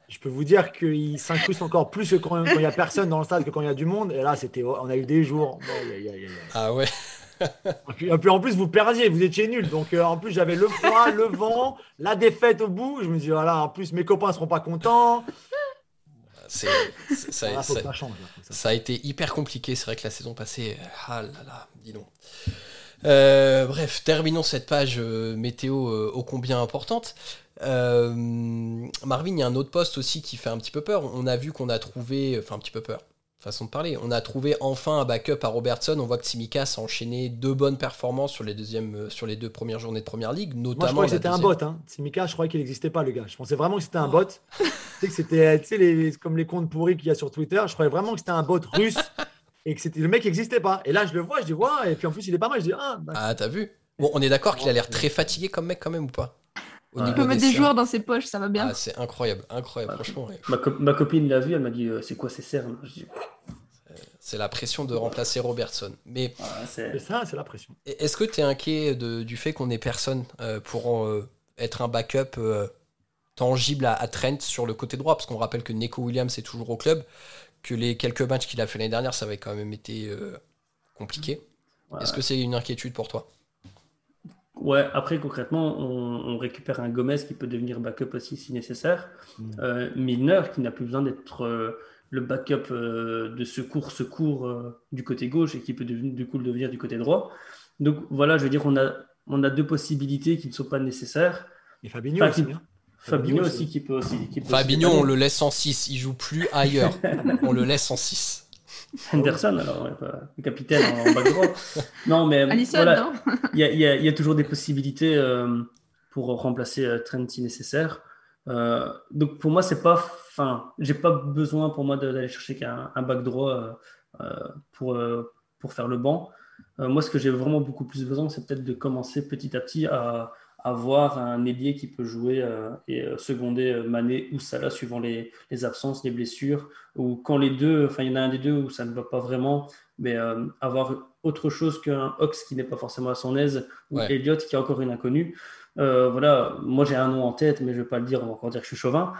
je peux vous dire qu'il s'incruste encore plus que quand il n'y a personne dans le stade que quand il y a du monde. Et là, c'était, on a eu des jours. Ah ouais. Et puis en plus, vous perdiez, vous étiez nul. Donc euh, en plus, j'avais le froid, le vent, la défaite au bout. Je me dis, voilà, en plus, mes copains ne seront pas contents ça, a été hyper compliqué. C'est vrai que la saison passée, euh, ah là là, dis donc. Euh, bref, terminons cette page euh, météo ô combien importante. Marvin, il y a un autre poste aussi qui fait un petit peu peur. On a vu qu'on a trouvé, enfin un petit peu peur, façon de parler. On a trouvé enfin un backup à Robertson. On voit que Tsimikas a enchaîné deux bonnes performances sur les, deuxièmes, euh, sur les deux premières journées de première ligue, notamment. Moi, je croyais que c'était un bot. Hein. Tsimikas, je croyais qu'il n'existait pas, le gars. Je pensais vraiment que c'était un bot. tu sais que c'était les, comme les comptes pourris qu'il y a sur Twitter. Je croyais vraiment que c'était un bot russe et que c'était le mec n'existait pas. Et là, je le vois, je dis, ouais, et puis en plus, il est pas mal. Je dis, ah, ah t'as vu? Bon, on est d'accord qu'il a l'air très fatigué comme mec quand même ou pas? Ouais. Il peut mettre des joueurs dans ses poches, ça va bien. Ah, c'est incroyable, incroyable, franchement. ouais. Ma, co- ma copine l'a vu, elle m'a dit euh, c'est quoi ces cernes? C'est la pression de remplacer Robertson. Mais Ah, c'est- ça, c'est la pression. est-ce que tu es inquiet de- du fait qu'on ait personne euh, pour euh, être un backup euh, tangible à, à Trent sur le côté droit? Parce qu'on rappelle que Neko Williams est toujours au club, que les quelques matchs qu'il a fait l'année dernière, ça avait quand même été euh, compliqué. ouais. Est-ce que c'est une inquiétude pour toi? Ouais, après concrètement, on, on récupère un Gomez qui peut devenir backup aussi si nécessaire. Mm. Euh, Milner qui n'a plus besoin d'être euh, le backup euh, de secours, secours euh, du côté gauche et qui peut devenir, du coup le devenir du côté droit. Donc voilà, je veux dire, on a, on a deux possibilités qui ne sont pas nécessaires. Et Fabinho Enfin, aussi. qui- hein. Fabinho Fabinho aussi aussi. qui peut aussi. Qui peut Fabinho, aussi on le laisse en 6, il joue plus ailleurs. on le laisse en 6. Henderson, alors, le capitaine en, en back droit. Non, mais voilà, il y a, y y toujours des possibilités euh, pour remplacer euh, Trent si nécessaire. Euh, donc pour moi, c'est pas, enfin, j'ai pas besoin pour moi d'aller chercher qu'un un back droit euh, pour pour faire le banc. Moi, ce que j'ai vraiment beaucoup plus besoin, c'est peut-être de commencer petit à petit à avoir un ailier qui peut jouer euh, et euh, seconder euh, Mané ou Salah suivant les, les absences, les blessures, ou quand les deux, enfin il y en a un des deux où ça ne va pas vraiment, mais euh, avoir autre chose qu'un Ox qui n'est pas forcément à son aise, ou Ouais. Elliott qui est encore une inconnue. Euh, voilà, moi j'ai un nom en tête, mais je ne vais pas le dire, on va encore dire que je suis chauvin.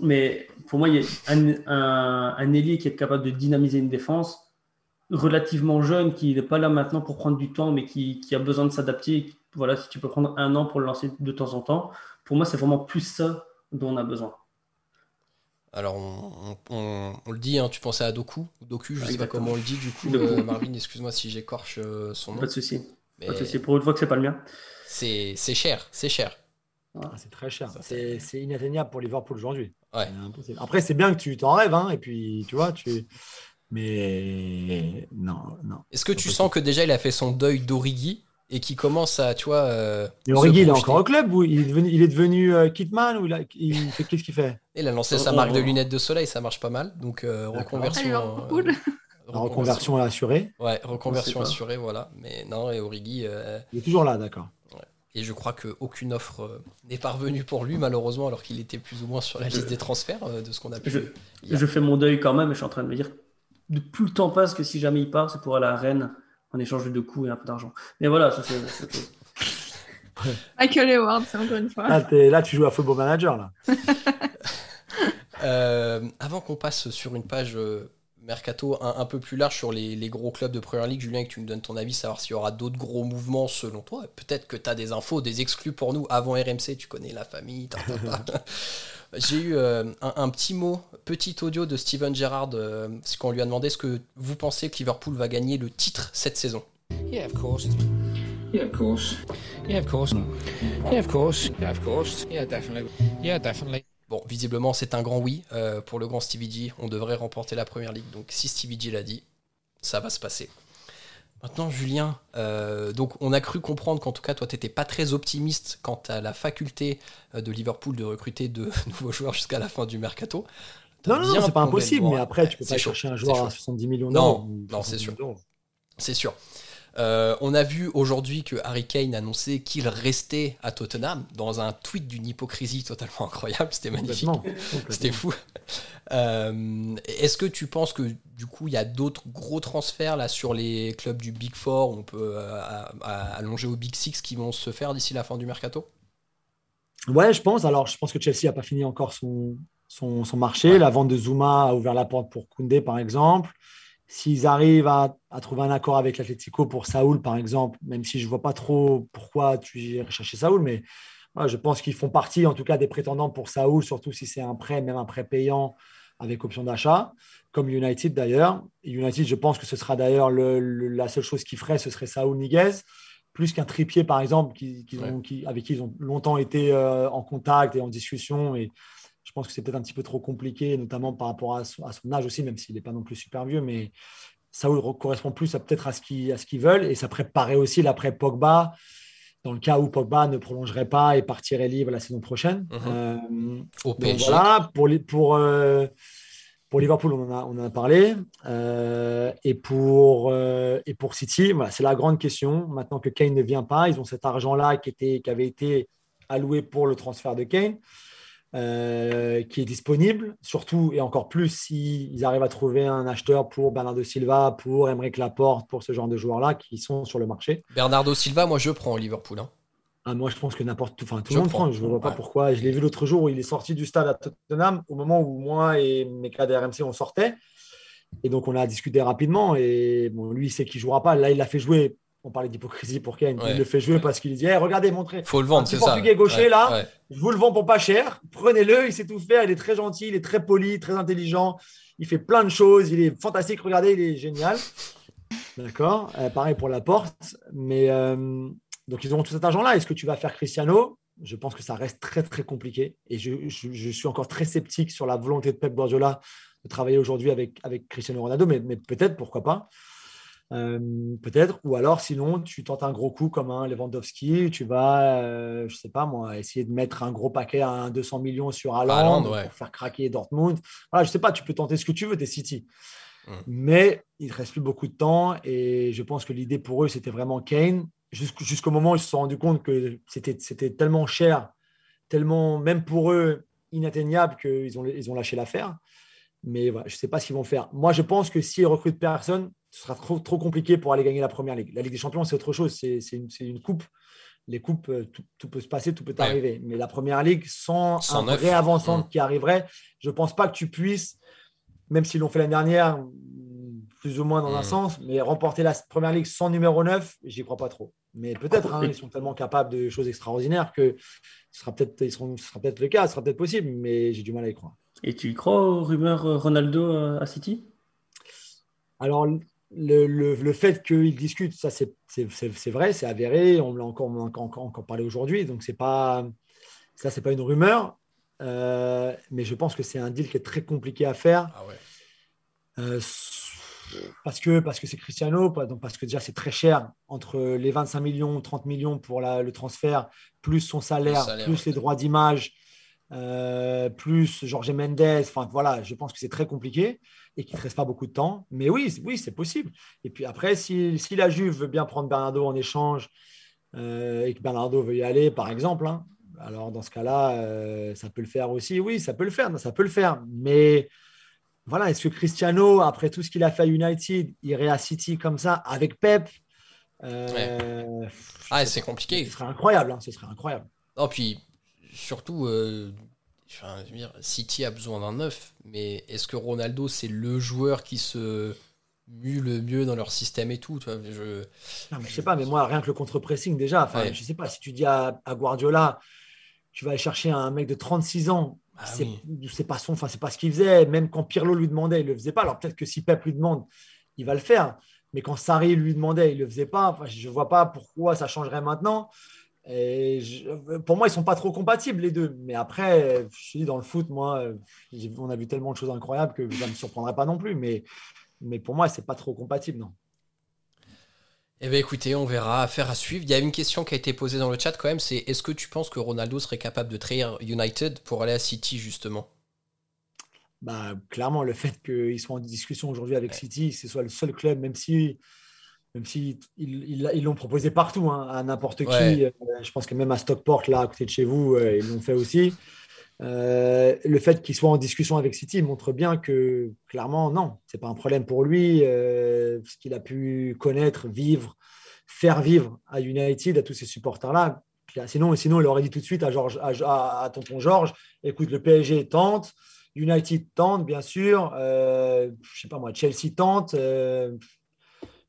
Mais pour moi, il y a un, un, un ailier qui est capable de dynamiser une défense, relativement jeune, qui n'est pas là maintenant pour prendre du temps, mais qui, qui a besoin de s'adapter. Voilà, si tu peux prendre un an pour le lancer de temps en temps, pour moi, c'est vraiment plus ça dont on a besoin. Alors, on, on- on- on le dit, hein, tu pensais à Doku Doku, je sais pas comment on le dit, du coup, euh, Marvin, excuse-moi si j'écorche euh, son nom. Pas de souci. mais Pas de souci. Pour une fois que c'est pas le mien. c'est c'est cher, c'est cher. Ah, c'est très cher. C'est c'est inatteignable pour Liverpool aujourd'hui. Ouais. C'est impossible. Après, c'est bien que tu t'en rêves, hein, et puis tu vois, tu. Mais non, non. Est-ce que tu sens que déjà il a fait son deuil d'Origi et qu'il commence à, tu vois. euh, Et Origi, il est encore au club ou il est devenu, il est devenu euh, Kitman ou il, a- il fait qu'est-ce qu'il fait? Il a lancé sa On- marque de lunettes de soleil, ça marche pas mal. Donc, euh, reconversion. Euh, reconversion est assurée. Ouais, reconversion assurée, voilà. Mais non, et Origi. euh, Il est toujours là, d'accord. et je crois qu'aucune offre euh, n'est parvenue pour lui, malheureusement, alors qu'il était plus ou moins sur la liste des transferts euh, de ce qu'on a pu. Je fais mon deuil quand même et je suis en train de me dire, de plus le temps passe que si jamais il part, c'est pour aller à Rennes en échange de deux coups et un peu d'argent. Mais voilà, ça c'est. Michael Hayward, c'est encore une fois. Là, t'es- là, tu joues à Football Manager, là. Euh, avant qu'on passe sur une page euh, mercato un, un peu plus large sur les, les gros clubs de Première League, Julien, que tu nous donnes ton avis, savoir s'il y aura d'autres gros mouvements selon toi. Peut-être que tu as des infos, des exclus pour nous avant RMC, tu connais la famille. ta, ta, ta. J'ai eu euh, un, un petit mot, petit audio de Steven Gerrard, euh, c'est quand on lui a demandé ce que vous pensez que Liverpool va gagner le titre cette saison? Yeah, of course. Yeah, of course. Yeah, of course. Yeah, of course. Yeah, of course. Yeah, definitely. Yeah, definitely. Bon, visiblement, c'est un grand oui euh, pour le grand Stevie G. On devrait remporter la première ligue. Donc, si Stevie G l'a dit, ça va se passer. Maintenant, Julien, euh, donc on a cru comprendre qu'en tout cas, toi, tu n'étais pas très optimiste quant à la faculté euh, de Liverpool de recruter de nouveaux joueurs jusqu'à la fin du mercato. Non, non, non, c'est pas impossible, mais après, tu peux pas chaud, chercher un joueur à 70 millions Non, d'euros. ou non, c'est 60 sûr. C'est sûr. Euh, on a vu aujourd'hui que Harry Kane annonçait qu'il restait à Tottenham dans un tweet d'une hypocrisie totalement incroyable. C'était magnifique. C'était fou. Euh, Est-ce que tu penses que du coup il y a d'autres gros transferts là sur les clubs du Big Four, on peut euh, à- à- allonger au Big Six qui vont se faire d'ici la fin du mercato? Ouais, je pense. Alors, je pense que Chelsea n'a pas fini encore son, son, son marché. Ouais. La vente de Zuma a ouvert la porte pour Koundé, par exemple. S'ils arrivent à, à trouver un accord avec l'Atletico pour Saoul, par exemple, même si je ne vois pas trop pourquoi tu irais chercher Saoul, mais je pense qu'ils font partie, en tout cas, des prétendants pour Saoul, surtout si c'est un prêt, même un prêt payant avec option d'achat, comme United d'ailleurs. United, je pense que ce sera d'ailleurs le- le- la seule chose qu'ils ferait, ce serait Saoul Niguez plus qu'un tripier, par exemple, qui, qui ont- qui- avec qui ils ont longtemps été euh, en contact et en discussion. Et je pense que c'est peut-être un petit peu trop compliqué, notamment par rapport à son, à son âge aussi, même s'il n'est pas non plus super vieux. Mais re- correspond plus à peut-être à ce qu'ils veulent. Et ça préparait aussi l'après Pogba, dans le cas où Pogba ne prolongerait pas et partirait libre la saison prochaine. Mhm. Euh, au PSG voilà, pour, les, pour, euh, Pour Liverpool, on en a, on en a parlé. Euh, et, pour, et pour City, voilà, c'est la grande question. Maintenant que Kane ne vient pas, ils ont cet argent-là qui, était, qui avait été alloué pour le transfert de Kane, euh, qui est disponible, surtout et encore plus s'ils arrivent à trouver un acheteur pour Bernardo Silva, pour Emeric Laporte, pour ce genre de joueurs-là qui sont sur le marché. Bernardo Silva, moi je prends Liverpool. Hein. Ah, moi, je pense que n'importe enfin, tout le monde prend. Je ne vois pas pourquoi. Je l'ai vu l'autre jour où il est sorti du stade à Tottenham au moment où moi et mes cas RMC on sortait. Et donc, on a discuté rapidement. Et bon, lui, il sait qu'il ne jouera pas. Là, il l'a fait jouer. On parlait d'hypocrisie pour Kane. Il le fait jouer parce qu'il dit Regardez, montrez. faut le vendre, c'est ça. portugais gaucher, là, je vous le vends pour pas cher. Prenez-le. Il sait tout faire. Il est très gentil. Il est très poli, très intelligent. Il fait plein de choses. Il est fantastique. Regardez, il est génial. D'accord. Euh, pareil pour la porte. Mais. Euh, donc, ils auront tout cet argent-là. Est-ce que tu vas faire Cristiano? Je pense que ça reste très, très compliqué. Et je, suis encore très sceptique sur la volonté de Pep Guardiola de travailler aujourd'hui avec, avec Cristiano Ronaldo, mais, peut-être, pourquoi pas. Euh, peut-être, ou alors sinon tu tentes un gros coup comme un Lewandowski, tu vas, euh, je sais pas moi, essayer de mettre un gros paquet à 200 millions sur Haaland, pour faire craquer Dortmund. Voilà, je sais pas, tu peux tenter ce que tu veux, t'es City. Mmh. Mais il ne reste plus beaucoup de temps et je pense que l'idée pour eux, c'était vraiment Kane jusqu'au moment où ils se sont rendus compte que c'était tellement cher, tellement, même pour eux, inatteignable qu'ils ont, ils ont lâché l'affaire. Mais voilà, je ne sais pas ce qu'ils vont faire. Moi, je pense que s'ils recrutent personne, ce sera trop, trop compliqué pour aller gagner la première ligue. La Ligue des Champions, c'est autre chose. C'est une, une, coupe. Les coupes, euh, tout, peut se passer, tout peut arriver. Mais la première ligue, sans un vrai avancement qui arriverait, je ne pense pas que tu puisses, même s'ils l'ont fait l'année dernière, plus ou moins dans un mm. sens, mais remporter la première ligue sans numéro 9, j'y crois pas trop. Mais peut-être, hein, ils sont tellement capables de choses extraordinaires que ce sera peut-être peut le cas, ce sera peut-être possible, mais j'ai du mal à y croire. Et tu y crois aux rumeurs Ronaldo euh, à City? Alors, le, le, fait qu'ils discutent, ça c'est vrai, c'est avéré, on l'a encore, encore, encore, parlé aujourd'hui, donc c'est pas, ça c'est pas une rumeur, euh, mais je pense que c'est un deal qui est très compliqué à faire. Ah ouais parce que parce que c'est Cristiano, parce que déjà c'est très cher entre les 25 millions, 30 millions pour le transfert, plus son salaire, plus les droits d'image, euh, plus Jorge Mendes. Enfin voilà, je pense que c'est très compliqué et qu'il ne reste pas beaucoup de temps. Mais oui, oui, c'est possible. Et puis après, si, la Juve veut bien prendre Bernardo en échange euh, et que Bernardo veut y aller, par exemple, hein, alors dans ce cas-là, euh, ça peut le faire aussi. Oui, ça peut le faire, ça peut le faire. Mais voilà, est-ce que Cristiano, après tout ce qu'il a fait à United, irait à City comme ça avec Pep euh, Ah, c'est compliqué. Ce serait incroyable, hein, ce serait incroyable. Non, puis surtout, euh, City a besoin d'un neuf, mais est-ce que Ronaldo, c'est le joueur qui se mue le mieux dans leur système et tout je... Non, mais je sais pas, mais moi, rien que le contre-pressing, déjà, enfin, je sais pas, si tu dis à, à Guardiola, tu vas aller chercher un mec de 36 ans ah c'est pas son, enfin c'est pas ce qu'il faisait. Même quand Pirlo lui demandait, il le faisait pas. Alors peut-être que si Pep lui demande, il va le faire. Mais quand Sarri lui demandait, il le faisait pas. Enfin, je vois pas pourquoi ça changerait maintenant. Et pour moi, ils sont pas trop compatibles les deux. Mais après, je suis dans le foot, moi, on a vu tellement de choses incroyables que ça me surprendrait pas non plus. Mais, mais pour moi, c'est pas trop compatible, non. Eh bien écoutez, on verra, affaire à suivre. Il y a une question qui a été posée dans le chat quand même, c'est est-ce que tu penses que Ronaldo serait capable de trahir United pour aller à City justement? Bah, Clairement, le fait qu'ils soient en discussion aujourd'hui avec City, que ce soit le seul club, même si même si ils l'ont proposé partout, hein, à n'importe qui. Euh, je pense que même à Stockport, là, à côté de chez vous, euh, ils l'ont fait aussi. Euh, le fait qu'il soit en discussion avec City montre bien que clairement, non, c'est pas un problème pour lui. Euh, ce qu'il a pu connaître, vivre, faire vivre à United, à tous ces supporters-là. Sinon, sinon, il aurait dit tout de suite à, George, à, tonton Georges écoute, le PSG tente, United tente, bien sûr, euh, je sais pas moi, Chelsea tente,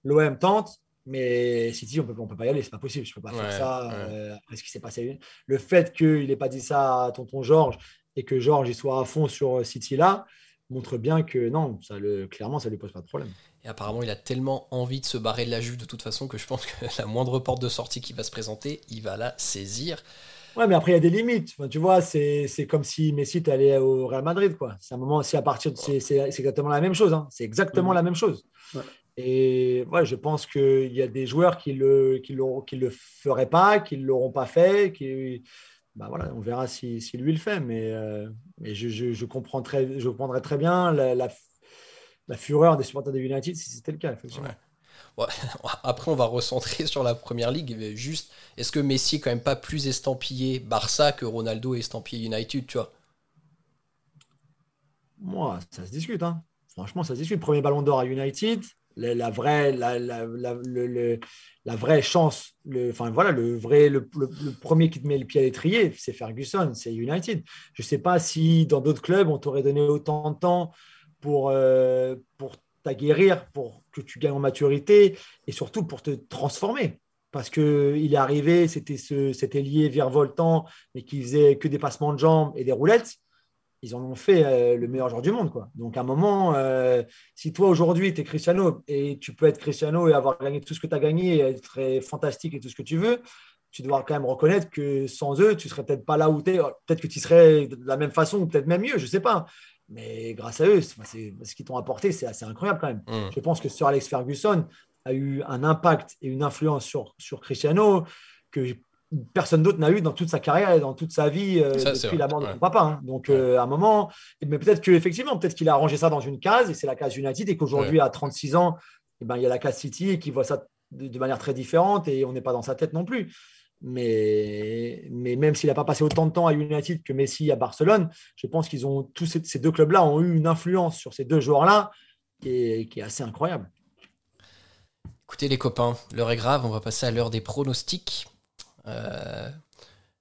l'OM tente. Mais City, on peut, ne peut pas y aller, c'est pas possible. Je peux pas faire ça euh, après ce qui s'est passé. Le fait qu'il n'ait pas dit ça à tonton Georges et que Georges il soit à fond sur euh, City là montre bien que non, ça le, clairement, ça lui pose pas de problème. Et apparemment, il a tellement envie de se barrer de la Juve de toute façon que je pense que la moindre porte de sortie qui va se présenter, il va la saisir. Ouais, mais après, il y a des limites. tu vois, c'est comme si Messi allait au Real Madrid. quoi. C'est un moment, si à partir de. C'est exactement la même chose. Hein. C'est exactement mmh. la même chose. Et ouais, je pense qu'il y a des joueurs qui ne le, qui le, qui le feraient pas, qui ne l'auront pas fait, qui, bah voilà, on verra si, lui le fait. Mais, mais je, je, comprends très, je comprendrais très bien la, la, fureur des supporters de United si c'était le cas, effectivement. Après, on va recentrer sur la première ligue. juste, est-ce que Messi est quand même pas plus estampillé Barça que Ronaldo est estampillé United, tu vois? Moi, ça se discute. Hein. Franchement, ça se discute. Premier ballon d'or à United, la, vraie, la, la, vraie chance, le, enfin voilà, le vrai, le, premier qui te met le pied à l'étrier, c'est Ferguson, c'est United. Je ne sais pas si dans d'autres clubs, on t'aurait donné autant de temps pour, euh, pour t'aguerrir, pour que tu gagnes en maturité et surtout pour te transformer. Parce qu'il est arrivé, c'était ce, cet ailier virevoltant, mais qui faisait que des passements de jambes et des roulettes. Ils en ont fait euh, le meilleur joueur du monde. Quoi. Donc, à un moment, euh, si toi aujourd'hui, tu es Cristiano et tu peux être Cristiano et avoir gagné tout ce que tu as gagné et être fantastique et tout ce que tu veux, tu dois quand même reconnaître que sans eux, tu serais peut-être pas là où tu es. Peut-être que tu serais de la même façon ou peut-être même mieux, je sais pas. Mais grâce à eux, ce qu'ils t'ont apporté, c'est assez incroyable quand même. Mm. Je pense que Sir Alex Ferguson a eu un impact et une influence sur, sur Cristiano que personne d'autre n'a eu dans toute sa carrière et dans toute sa vie euh, depuis la mort de son papa. Hein. Donc, euh, à un moment, mais peut-être qu'effectivement, peut-être qu'il a arrangé ça dans une case et c'est la case United et qu'aujourd'hui, à 36 ans, eh ben, il y a la case City et qu'il voit ça de, manière très différente et on n'est pas dans sa tête non plus. Mais, mais même s'il n'a pas passé autant de temps à United que Messi à Barcelone, je pense qu'ils ont tous ces, deux clubs-là ont eu une influence sur ces deux joueurs-là qui qui est assez incroyable. Écoutez les copains, l'heure est grave, on va passer à l'heure des pronostics. Euh,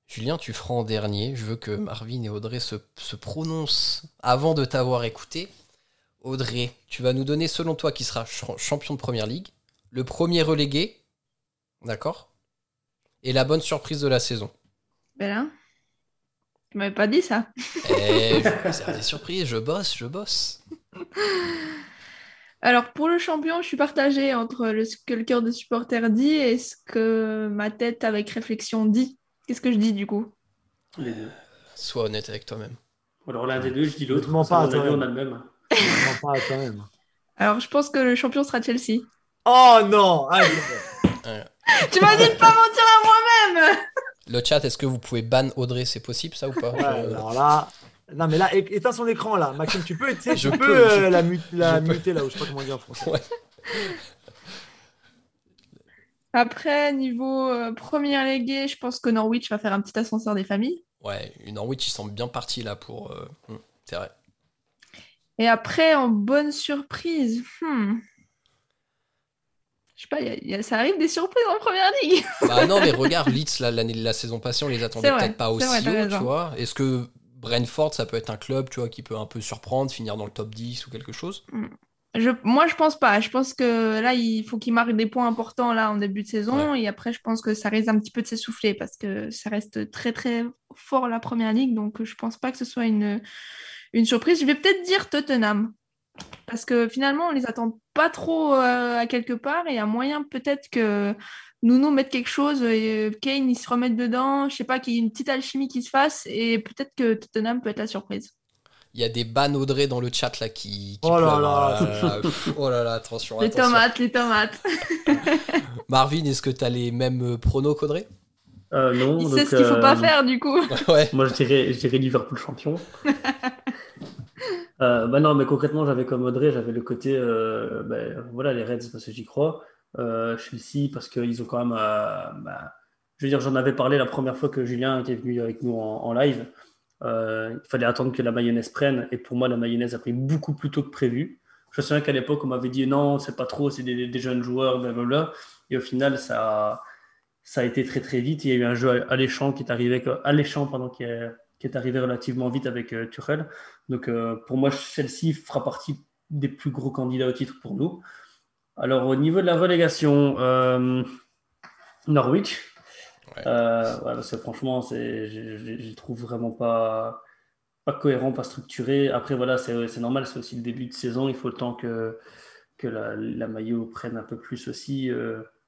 Julien, tu feras en dernier. Je veux que Marvin et Audrey se, se prononcent avant de t'avoir écouté. Audrey, tu vas nous donner selon toi qui sera champion de première ligue, le premier relégué, d'accord et la bonne surprise de la saison. Ben là, tu m'avais pas dit ça. Eh, c'est des surprises, je bosse, je bosse. Alors pour le champion, je suis partagée entre le, ce que le cœur de supporter dit et ce que ma tête avec réflexion dit. Qu'est-ce que je dis du coup? Les deux. Sois honnête avec toi-même. Alors l'un des deux, je dis l'autre. Ne pas, on, on a le même. pas à toi-même. Alors je pense que le champion sera Chelsea. Oh non tu m'as dit de pas mentir à moi-même Le chat, est-ce que vous pouvez ban Audrey C'est possible ça ou pas? Alors là. Non, mais là, éteins son écran là. Maxime, tu peux, tu peux, peux euh, la, la muter là, ou je sais pas comment dire en français. Après, niveau euh, première léguée, je pense que Norwich va faire un petit ascenseur des familles. Ouais, Norwich, ils sont bien partis là pour. Euh, hmm, c'est vrai. Et après, en bonne surprise, hmm, je sais pas, y a, ça arrive des surprises en première ligue. bah non, mais regarde, Leeds, l'année la saison passée, on les attendait peut-être pas aussi haut, tu vois. Est-ce que Brentford, ça peut être un club, tu vois, qui peut un peu surprendre, finir dans le top 10 ou quelque chose mm. je, Moi, je pense pas. Je pense que là, il faut qu'il marque des points importants là en début de saison. Et après, je pense que ça risque un petit peu de s'essouffler parce que ça reste très, très fort la première ligue. Donc, je pense pas que ce soit une, une surprise. Je vais peut-être dire Tottenham. Parce que finalement, on les attend pas trop euh, à quelque part et il y a moyen peut-être que nous mette quelque chose et euh, Kane il se remette dedans, je sais pas, qu'il y ait une petite alchimie qui se fasse et peut-être que Tottenham peut être la surprise. Il y a des ban Audrey dans le chat là qui, oh, là là. oh là là, attention. Les tomates, les tomates. Marvin, est-ce que tu as les mêmes euh, pronos qu'Audrey? Euh, Non. Il sait ce qu'il faut pas faire du coup. Moi je dirais, je dirais Liverpool champion. Euh, bah non, mais concrètement, j'avais comme Audrey, j'avais le côté, euh, ben, voilà, les Reds parce que j'y crois, euh, Chelsea parce qu'ils ont quand même, bah, je veux dire, j'en avais parlé la première fois que Julien était venu avec nous en, live. il fallait attendre que la mayonnaise prenne, et pour moi, la mayonnaise a pris beaucoup plus tôt que prévu. Je me souviens qu'à l'époque, on m'avait dit non, c'est pas trop, c'est des, jeunes joueurs, blablabla. Et au final, ça, ça a été très très vite. Il y a eu un jeu alléchant qui est arrivé, alléchant pendant qui est, qui est arrivé relativement vite avec Tuchel. Donc euh, pour moi, Chelsea fera partie des plus gros candidats au titre pour nous. Alors au niveau de la relégation, euh, Norwich. Euh, parce que franchement, je les trouve vraiment pas, pas cohérent, pas structuré. Après, voilà, c'est normal, c'est aussi le début de saison. Il faut le temps que, que la, la maillot prenne un peu plus aussi.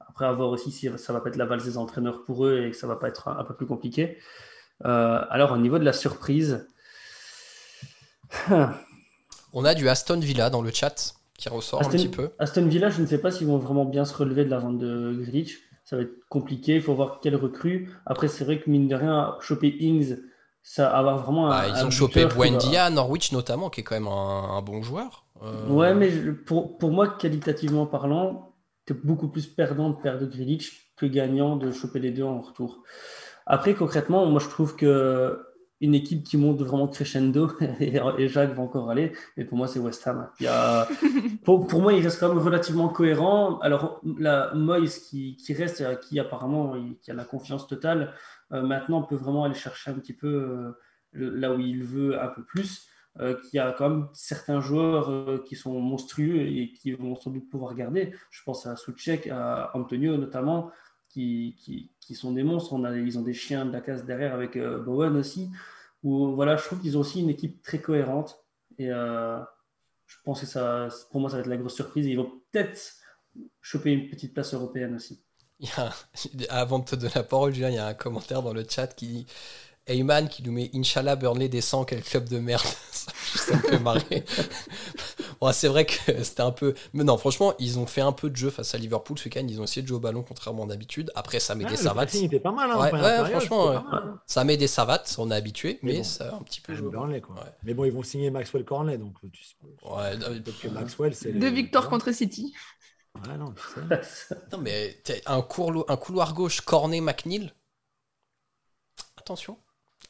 après, avoir aussi si ça va pas être la valse des entraîneurs pour eux et que ça va pas être un, un peu plus compliqué. alors, au niveau de la surprise, On a du Aston Villa dans le chat qui ressort un petit peu. Aston Villa, je ne sais pas s'ils vont vraiment bien se relever de la vente de Grealish. ça va être compliqué. Il faut voir quelle recrue. Après, c'est vrai que mine de rien, choper Ings, ça va avoir vraiment Bah, un. ils un ont chopé qui va- Buendia, Norwich notamment, qui est quand même un, un bon joueur. Euh, Ouais, mais je- pour, pour moi, qualitativement parlant, tu es beaucoup plus perdant de perdre Grilich que gagnant de choper les deux en retour. Après, concrètement, moi, je trouve que une équipe qui monte vraiment crescendo, et, Jacques va encore aller, mais pour moi, c'est West Ham. Il y a, pour, pour moi, il reste quand même relativement cohérent. Alors, la Moyes qui, qui reste, euh, qui apparemment il- qui a la confiance totale, euh, maintenant, peut vraiment aller chercher un petit peu euh, là où il veut un peu plus euh, qu'il y a quand même certains joueurs qui sont monstrueux et qui vont sans doute pouvoir garder. Je pense à Soucek, à Antonio notamment, qui, qui, qui sont des monstres. On a, ils ont des chiens de la casse derrière avec Bowen aussi. Où, voilà, je trouve qu'ils ont aussi une équipe très cohérente. Et euh, je pense que ça, pour moi, ça va être la grosse surprise. Ils vont peut-être choper une petite place européenne aussi. Avant de te donner la parole, Julien, il y a un commentaire dans le chat qui dit Heyman qui nous met Inch'Allah Burnley descend, quel club de merde. ça me fait marrer. Bon, c'est vrai que c'était un peu. Mais non, franchement, ils ont fait un peu de jeu face à Liverpool ce week-end. Ils ont essayé de jouer au ballon contrairement d'habitude. Après, ça met Ah, des le savates. était pas mal. Hein, en Ouais, première ouais, période, franchement, c'était pas mal, hein. Ça met des savates, on est habitué, mais, Mais bon. ça a un petit peu Ouais, joué. Burnley, quoi. Ouais. Mais bon, ils vont signer Maxwell Cornet, donc tu sais Ouais, que Maxwell, c'est. Deux victoires contre City. Ouais, non, tu mais t'as un, courlo- un couloir gauche, Cornet, McNeil? Attention.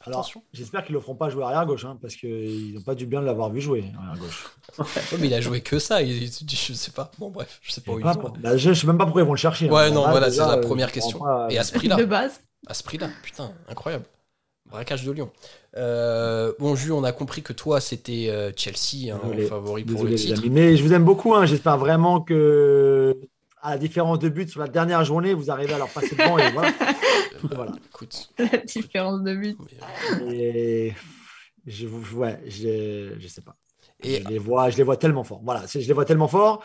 Alors, Attention. j'espère qu'ils ne le feront pas jouer arrière gauche, hein, parce qu'ils n'ont pas du bien de l'avoir vu jouer arrière gauche. Ouais, mais il a joué que ça. Il, il- je sais pas. Bon, bref, je sais pas où il bah, je ne sais même pas pourquoi ils vont le chercher. hein. Ouais, non, Là, voilà, déjà, c'est la euh, première question. pas, Et à euh, ce prix-là, De base. à ce prix-là, putain, incroyable. Braquage de Lyon. Euh, bon, Jules, on a compris que toi, c'était Chelsea, hein, Désolé. favori pour Désolé, le les titre. amis. Mais je vous aime beaucoup. hein. J'espère vraiment que, à la différence de but sur la dernière journée, vous arrivez à leur passer devant. Et voilà. Voilà. Écoute, La différence de but. euh, Et je, vous- ouais, je, je sais pas. Et je les vois, je les vois tellement forts. Voilà, je les vois tellement forts.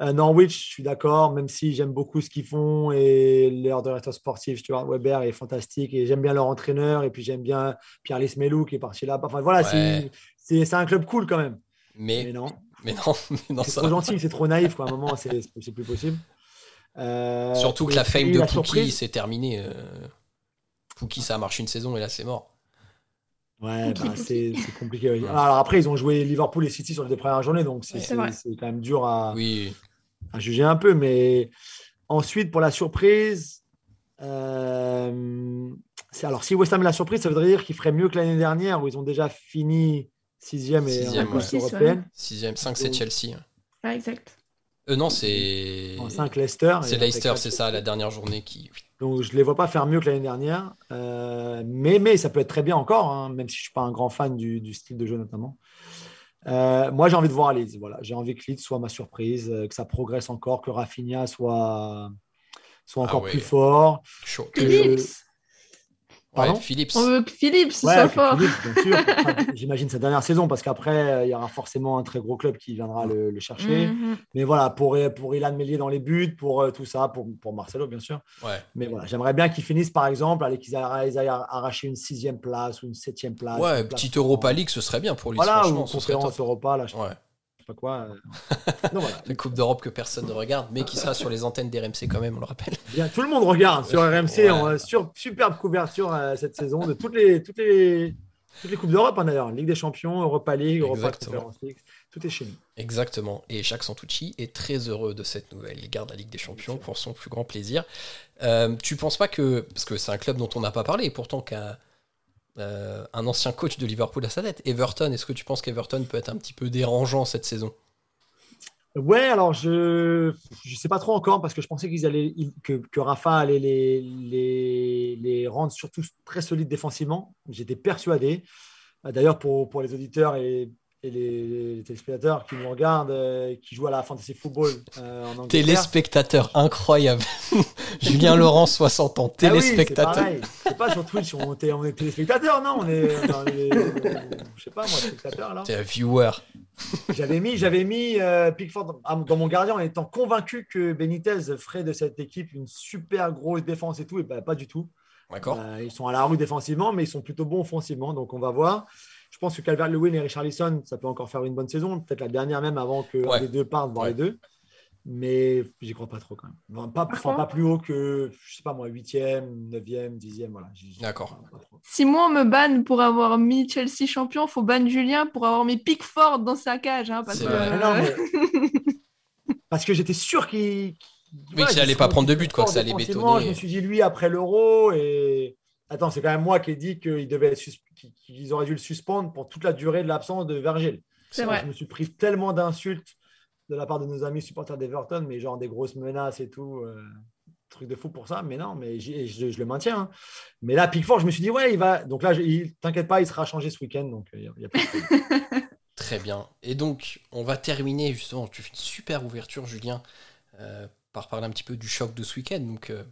Euh, Norwich, je suis d'accord, même si j'aime beaucoup ce qu'ils font et leur directeur sportif, Stuart Weber, est fantastique et j'aime bien leur entraîneur et puis j'aime bien Pierre Lismelou qui est parti là. Enfin voilà, c'est- Ouais. c'est c'est un club cool quand même. mais, Mais non, mais non, mais non, c'est trop gentil, c'est trop naïf. Quoi. À un moment, c'est c'est plus possible. Euh, Surtout que la fame de la Pookie, surprise- c'est terminé. euh. Pookie, ça a marché une saison et là, c'est mort. Ouais, bah, c'est c'est compliqué. oui. Alors après, ils ont joué Liverpool et City sur les deux premières journées, donc c'est Ouais. C'est vrai. c'est- c'est quand même dur à, Oui, à juger un peu. Mais ensuite, pour la surprise, euh, c'est- alors si West Ham est la surprise, ça voudrait dire qu'ils feraient mieux que l'année dernière où ils ont déjà fini sixième et Sixième, ouais. européenne. 6ème, 5, c'est Chelsea. Ouais, exact. Euh, non, c'est. En 5 Leicester. C'est Leicester, c'est ça, la dernière journée qui. Donc je ne les vois pas faire mieux que l'année dernière. Euh, mais, mais ça peut être très bien encore, hein, même si je ne suis pas un grand fan du, du style de jeu notamment. Euh, moi, j'ai envie de voir Leeds. Voilà. J'ai envie que Leeds soit ma surprise, euh, que ça progresse encore, que Rafinha soit, soit Ah encore ouais. plus fort. Chaud. Que-. Pardon Ouais, Philips. On veut que Philips Ouais, soit que fort. Philippe, bien sûr. Enfin, J'imagine sa dernière saison parce qu'après, euh, il y aura forcément un très gros club qui viendra le, le chercher. Mhm. Mais voilà, pour, pour Ilan Mélier dans les buts, pour euh, tout ça, pour, pour Marcelo, bien sûr. Ouais. Mais voilà, j'aimerais bien qu'ils finissent, par exemple, allez, qu'ils aillent, aillent arracher une sixième place ou une septième place. Ouais, une petite Europa League, ce serait bien pour lui. Voilà, ou serait conférence. Europa, là, je sais Ouais. Pas quoi. euh. Voilà, La Coupe d'Europe que personne ne regarde, mais qui sera sur les antennes d'RMC quand même, on le rappelle. bien, tout le monde regarde sur RMC, on, euh, sur, superbe couverture euh, cette saison de toutes les, toutes les, toutes les Coupes d'Europe, hein, d'ailleurs. Ligue des Champions, Europa League, Europa. Conference League, tout est chez nous. Exactement. Et Jacques Santucci est très heureux de cette nouvelle. Il garde la Ligue des Champions pour son plus grand plaisir. Euh, tu penses pas que. Parce que c'est un club dont on n'a pas parlé, et pourtant qu'un euh, un ancien coach de Liverpool à sa tête. Everton, est-ce que tu penses qu'Everton peut être un petit peu dérangeant cette saison? Ouais, alors je je sais pas trop encore parce que je pensais qu'ils allaient que, Rafa allait les, les, les rendre surtout très solides défensivement. J'étais persuadé. D'ailleurs, pour, pour les auditeurs et, et les, les téléspectateurs qui nous regardent, euh, qui jouent à la fantasy football euh, en Angleterre. Téléspectateur, incroyable. Julien Laurent, 60 ans, Ah oui, c'est téléspectateur. pas sur Twitch, on, est- on est téléspectateurs, non On est, je sais pas moi, spectateur là. T'es un viewer. J'avais mis, j'avais mis euh, Pickford dans mon gardien en étant convaincu que Benitez ferait de cette équipe une super grosse défense et tout, et bah, pas du tout. D'accord Euh, ils sont à la rue défensivement, mais ils sont plutôt bons offensivement, donc on va voir. Je pense que Calvert-Lewin et Richarlison, ça peut encore faire une bonne saison, peut-être la dernière même avant que Ouais. les deux partent, voir Ouais. les deux. mais j'y crois pas trop quand même. Pas, pas plus haut que, je sais pas moi, 8e, 9e, 10e, voilà. D'accord. Si moi on me banne pour avoir mis Chelsea champion, faut ban Julien pour avoir mis Pickford dans sa cage. Hein, parce, que... parce que j'étais sûr qu'il. Oui, qu'il n'allait pas prendre de but, quoi, que ça allait bétonner. Je me suis dit, lui, après l'euro, et. Attends, c'est quand même moi qui ai dit qu'ils auraient dû le suspendre pour toute la durée de l'absence de Virgil. C'est vrai. Je me suis pris tellement d'insultes de la part de nos amis supporters d'Everton, mais genre des grosses menaces et tout. Euh, truc de fou pour ça, mais non, mais je, le maintiens. Hein. Mais là, Pickford, je me suis dit, ouais, il va. Donc là, t'inquiète pas, il sera changé ce week-end. Donc, il y a, Très bien. Et donc, on va terminer justement. Tu fais une super ouverture, Julien, euh, par parler un petit peu du choc de ce week-end. Donc, euh,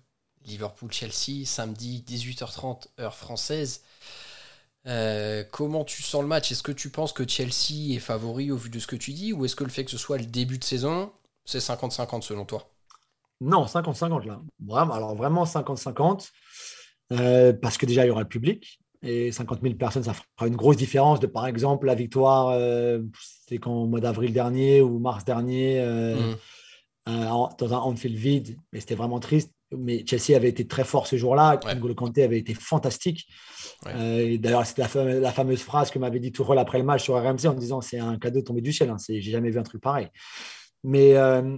Liverpool-Chelsea, samedi 18h30, heure française. Euh, comment tu sens le match? Est-ce que tu penses que Chelsea est favori au vu de ce que tu dis Ou est-ce que le fait que ce soit le début de saison, c'est 50-50 selon toi? Non, 50-50 là. Alors vraiment 50-50. Euh, parce que déjà, il y aura le public. Et 50 000 personnes, ça fera une grosse différence de, par exemple, la victoire, euh, c'était quand au mois d'avril dernier ou mars dernier, mmh. dans un Anfield vide. Mais c'était vraiment triste mais Chelsea avait été très fort ce jour-là. Ouais. N'Golo Kanté avait été fantastique. Euh, d'ailleurs, c'était la, fameuse phrase que m'avait dit Tourelle après le match sur RMC en disant c'est un cadeau tombé du ciel. Hein. J'ai jamais vu un truc pareil. Mais, euh,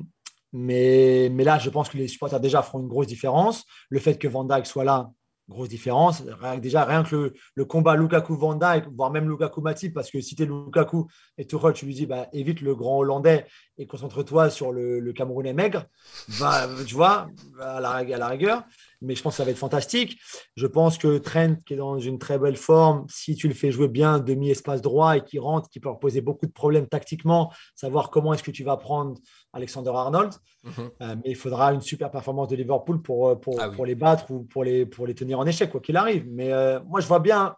mais, mais là, je pense que les supporters déjà feront une grosse différence. Le fait que Van Dijk soit là, grosse différence. Déjà, rien que le, combat Lukaku-Van Dijk, voire même Lukaku-Matip, parce que si tu es Lukaku et Tuchel, tu lui dis bah, évite le grand Hollandais et concentre-toi sur le, Camerounais maigre, va, tu vois, à la rigueur mais je pense que ça va être fantastique. Je pense que Trent, qui est dans une très belle forme, si tu le fais jouer bien demi-espace droit et qui rentre, qui peut leur poser beaucoup de problèmes tactiquement, savoir comment est-ce que tu vas prendre Alexander Arnold. Mhm. Euh, mais il faudra une super performance de Liverpool pour, euh, pour, ah pour les battre ou pour les, pour les tenir en échec, quoi qu'il arrive. Mais euh, moi, je vois bien,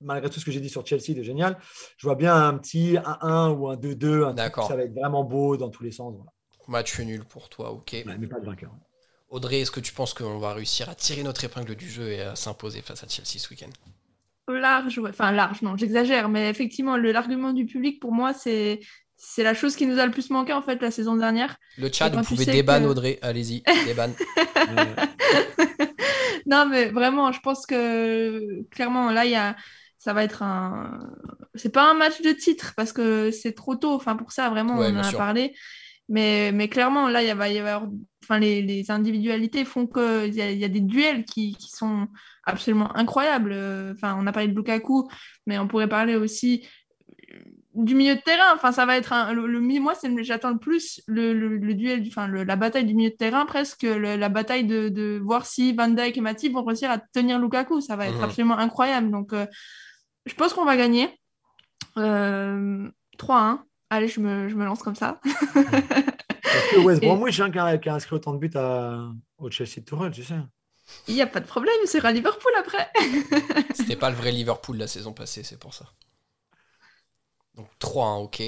malgré tout ce que j'ai dit sur Chelsea de génial, je vois bien un petit 1-1 ou un 2-2. Ça va être vraiment beau dans tous les sens. Voilà. Match nul pour toi, ok. mais pas de vainqueur. Audrey, est-ce que tu penses qu'on va réussir à tirer notre épingle du jeu et à s'imposer face à Chelsea ce week-end? Large, enfin large, non, j'exagère, mais effectivement, l'argument du public, pour moi, c'est c'est la chose qui nous a le plus manqué en fait la saison dernière. Le chat, vous pouvez déban Audrey, allez-y, déban. non, mais vraiment, je pense que clairement, là, il y a ça va être un. C'est pas un match de titre parce que c'est trop tôt. Enfin, pour ça, vraiment, on en a parlé. Mais, mais clairement, là, il va y avoir. Enfin, les, les individualités font qu'il y, a, y a des duels qui, qui, sont absolument incroyables. Enfin, on a parlé de Lukaku, mais on pourrait parler aussi du milieu de terrain. Enfin, ça va être un, le, moi, j'attends le plus le, le, duel, enfin, la bataille du milieu de terrain, presque la bataille de, de, voir si Van Dijk et Matip vont réussir à tenir Lukaku. Ça va être mhm. absolument incroyable. Donc, euh, je pense qu'on va gagner. Euh, 3-1. Allez, je me, je me, lance comme ça. que West Bromwich hein, qui, a, qui, a, inscrit autant de buts à, au Chelsea Tourelle, tu sais. Il n'y a pas de problème, c'est à Liverpool après. C'était pas le vrai Liverpool la saison passée, c'est pour ça. Donc 3-1, ok.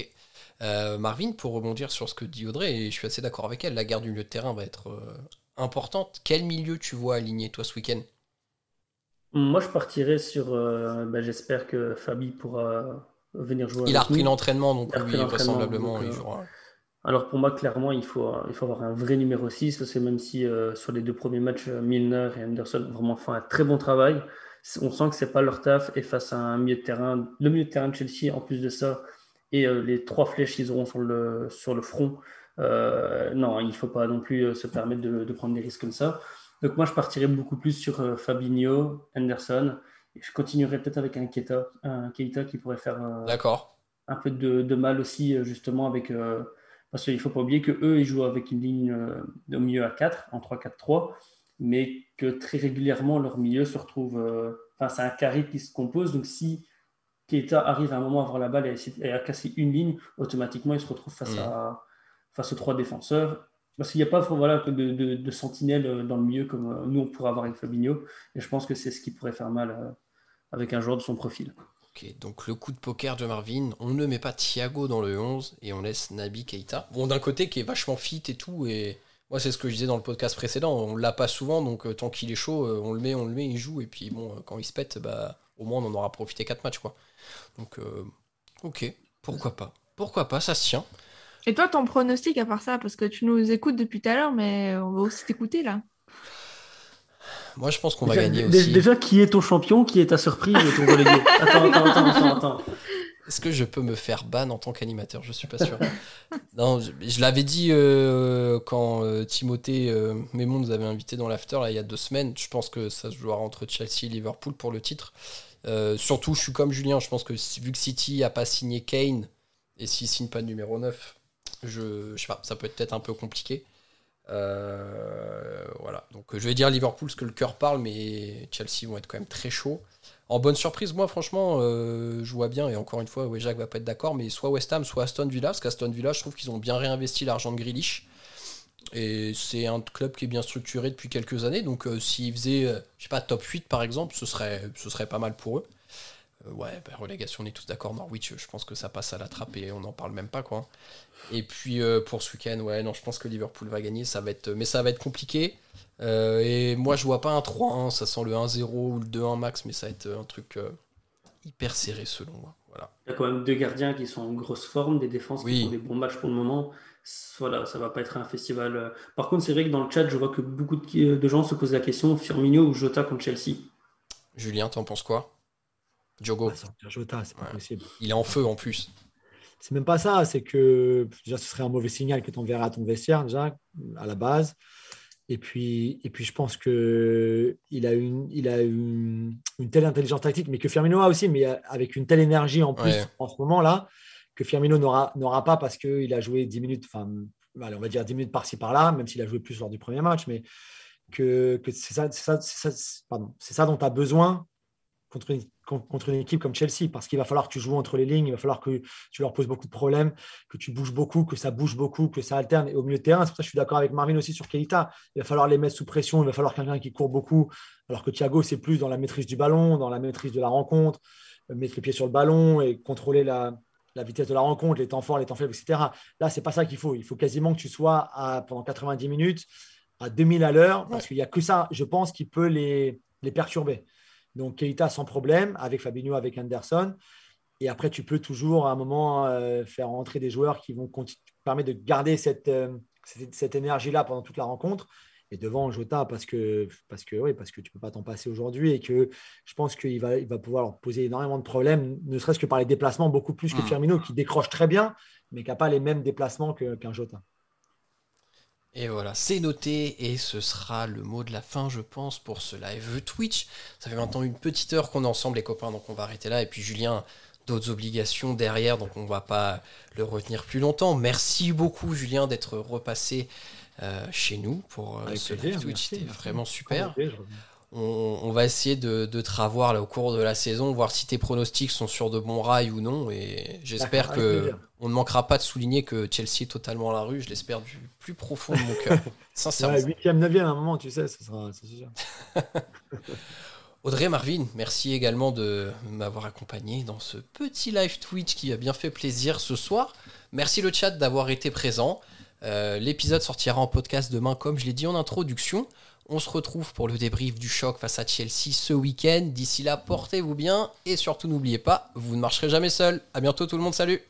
Euh, Marvin, pour rebondir sur ce que dit Audrey, et je suis assez d'accord avec elle, la guerre du milieu de terrain va être euh, importante. Quel milieu tu vois aligné toi ce week-end? Moi je partirais sur. Euh, bah, j'espère que Fabi pourra venir jouer. Il a repris l'entraînement, donc oui, vraisemblablement, il jouera. Alors pour moi, clairement, il faut, il faut avoir un vrai numéro 6, parce que même si sur les deux premiers matchs, Milner et Anderson vraiment font un très bon travail, on sent que c'est pas leur taf, et face à un milieu de terrain, le milieu de terrain de Chelsea, en plus de ça, et les trois flèches qu'ils auront sur le, sur le front, non, il ne faut pas non plus se permettre de, de, prendre des risques comme ça. Donc moi, je partirais beaucoup plus sur Fabinho, Anderson, je continuerai peut-être avec un Keita, un Keita qui pourrait faire un peu de, mal aussi, justement, avec parce qu'il ne faut pas oublier qu'eux, ils jouent avec une ligne euh, au milieu à 4, en 3-4-3, mais que très régulièrement, leur milieu se retrouve. Euh, enfin, c'est un carré qui se compose. Donc, si Keita arrive à un moment à avoir la balle et à, casser une ligne, automatiquement, il se retrouve face, mm. à, face aux trois défenseurs. Parce qu'il n'y a pas de, sentinelle euh, dans le milieu comme nous, on pourrait avoir avec Fabinho. Et je pense que c'est ce qui pourrait faire mal avec un joueur de son profil. Ok, donc le coup de poker de Marvin, on ne met pas Thiago dans le 11 et on laisse Nabi Keita. Bon, d'un côté qui est vachement fit et tout, et moi c'est ce que je disais dans le podcast précédent, on l'a pas souvent, donc euh, tant qu'il est chaud, euh, on le met, on le met, il joue, et puis bon, euh, quand il se pète, bah, au moins on en aura profité 4 matchs, quoi. Donc, ok, pourquoi pas. Pourquoi pas, ça se tient. Et toi, ton pronostic à part ça, parce que tu nous écoutes depuis tout à l'heure, mais on va aussi t'écouter là. Moi, je pense qu'on va gagner aussi. Déjà, qui est ton champion Qui est ta surprise ton relégué? Attends, attends, attends, attends. Est-ce que je peux me faire ban en tant qu'animateur? Je suis pas sûr. non, je, l'avais dit euh, quand euh, Timothée euh, Mémon nous avait invité dans l'after il y a deux semaines. Je pense que ça se jouera entre Chelsea et Liverpool pour le titre. surtout, je suis comme Julien. Je pense que vu que City a pas signé Kane et s'il signe pas de numéro 9, je, je sais pas, ça peut être peut-être un peu compliqué. voilà. Donc je vais dire Liverpool parce que le cœur parle, mais Chelsea vont être quand même très chauds en bonne surprise, moi, franchement, euh, je vois bien, et encore une fois, ouais, Jacques va pas être d'accord, mais soit West Ham, soit Aston Villa, parce qu'Aston Villa, je trouve qu'ils ont bien réinvesti l'argent de Grealish. Et c'est un club qui est bien structuré depuis quelques années, donc euh, s'ils faisaient, euh, je sais pas, top 8 par exemple, ce serait, ce serait pas mal pour eux. ouais, bah, relégation, on est tous d'accord, Norwich, je pense que ça passe à la trappe et on n'en parle même pas, quoi. Et puis pour ce week-end, ouais, non, je pense que Liverpool va gagner, ça va être, mais ça va être compliqué. Euh, et moi, je vois pas un 3-1, ça sent le 1-0 ou le 2-1 max, mais ça va être un truc euh, hyper serré selon moi. Voilà. Il y a quand même deux gardiens qui sont en grosse forme, des défenses qui font des bons matchs pour le moment. Voilà, ça va pas être un festival. Euh. Par contre, c'est vrai que dans le chat, je vois que beaucoup de, gens se posent la question Firmino ou Jota contre Chelsea? Julien, t'en penses quoi? Diogo Jota, c'est pas possible. Il est en feu en plus. C'est même pas ça, c'est que déjà ce serait un mauvais signal que tu enverras à ton vestiaire, déjà, à la base. Et puis, et puis je pense qu'il a, une, il a une, une, telle intelligence tactique, mais que Firmino a aussi, mais avec une telle énergie en plus en ce moment-là, que Firmino n'aura pas parce qu'il a joué 10 minutes, enfin, on va dire 10 minutes par-ci par-là, même s'il a joué plus lors du premier match, mais que, que c'est ça, ça, ça, ça dont tu as besoin contre une, contre une équipe comme Chelsea, parce qu'il va falloir que tu joues entre les lignes, il va falloir que tu leur poses beaucoup de problèmes, que tu bouges beaucoup, que ça bouge beaucoup, que ça alterne. Et au milieu de terrain, c'est pour ça que je suis d'accord avec Marvin aussi sur Keita. Il va falloir les mettre sous pression, il va falloir quelqu'un qui court beaucoup, alors que Thiago, c'est plus dans la maîtrise du ballon, dans la maîtrise de la rencontre, euh, mettre les pieds sur le ballon et contrôler la, vitesse de la rencontre, les temps forts, les temps faibles, etc. Là, c'est pas ça qu'il faut. Il faut quasiment que tu sois à, pendant 90 minutes à 2000 à l'heure, parce qu'il n'y a que ça, je pense, qui peut les, les perturber. Donc Keita sans problème, avec Fabinho, avec Anderson. Et après, tu peux toujours à un moment euh, faire rentrer des joueurs qui vont permettre de garder cette, euh, cette, énergie-là pendant toute la rencontre. Et devant Jota, parce que, parce que, oui, parce que tu ne peux pas t'en passer aujourd'hui et que je pense qu'il va, il va pouvoir leur poser énormément de problèmes, ne serait-ce que par les déplacements, beaucoup plus que mmh. Firmino, qui décroche très bien, mais qui n'a pas les mêmes déplacements qu'un Jota. Et voilà, c'est noté et ce sera le mot de la fin, je pense, pour ce live Twitch. Ça fait maintenant une petite heure qu'on est ensemble, les copains, donc on va arrêter là. Et puis Julien, d'autres obligations derrière, donc on va pas le retenir plus longtemps. Merci beaucoup, Julien, d'être repassé euh, chez nous pour euh, ce live Twitch. C'était vraiment super on, va essayer de, te ravoir là, au cours de la saison, voir si tes pronostics sont sur de bons rails ou non. Et j'espère que on ne manquera pas de souligner que Chelsea est totalement à la rue. Je l'espère du plus profond de mon cœur. Sincèrement. 8e, 9e à un moment, tu sais, ça sera. Audrey Marvin, merci également de m'avoir accompagné dans ce petit live Twitch qui a bien fait plaisir ce soir. Merci le chat d'avoir été présent. Euh, l'épisode sortira en podcast demain, comme je l'ai dit en introduction. On se retrouve pour le débrief du choc face à Chelsea ce week-end. D'ici là, portez-vous bien et surtout n'oubliez pas, vous ne marcherez jamais seul. À bientôt tout le monde, salut.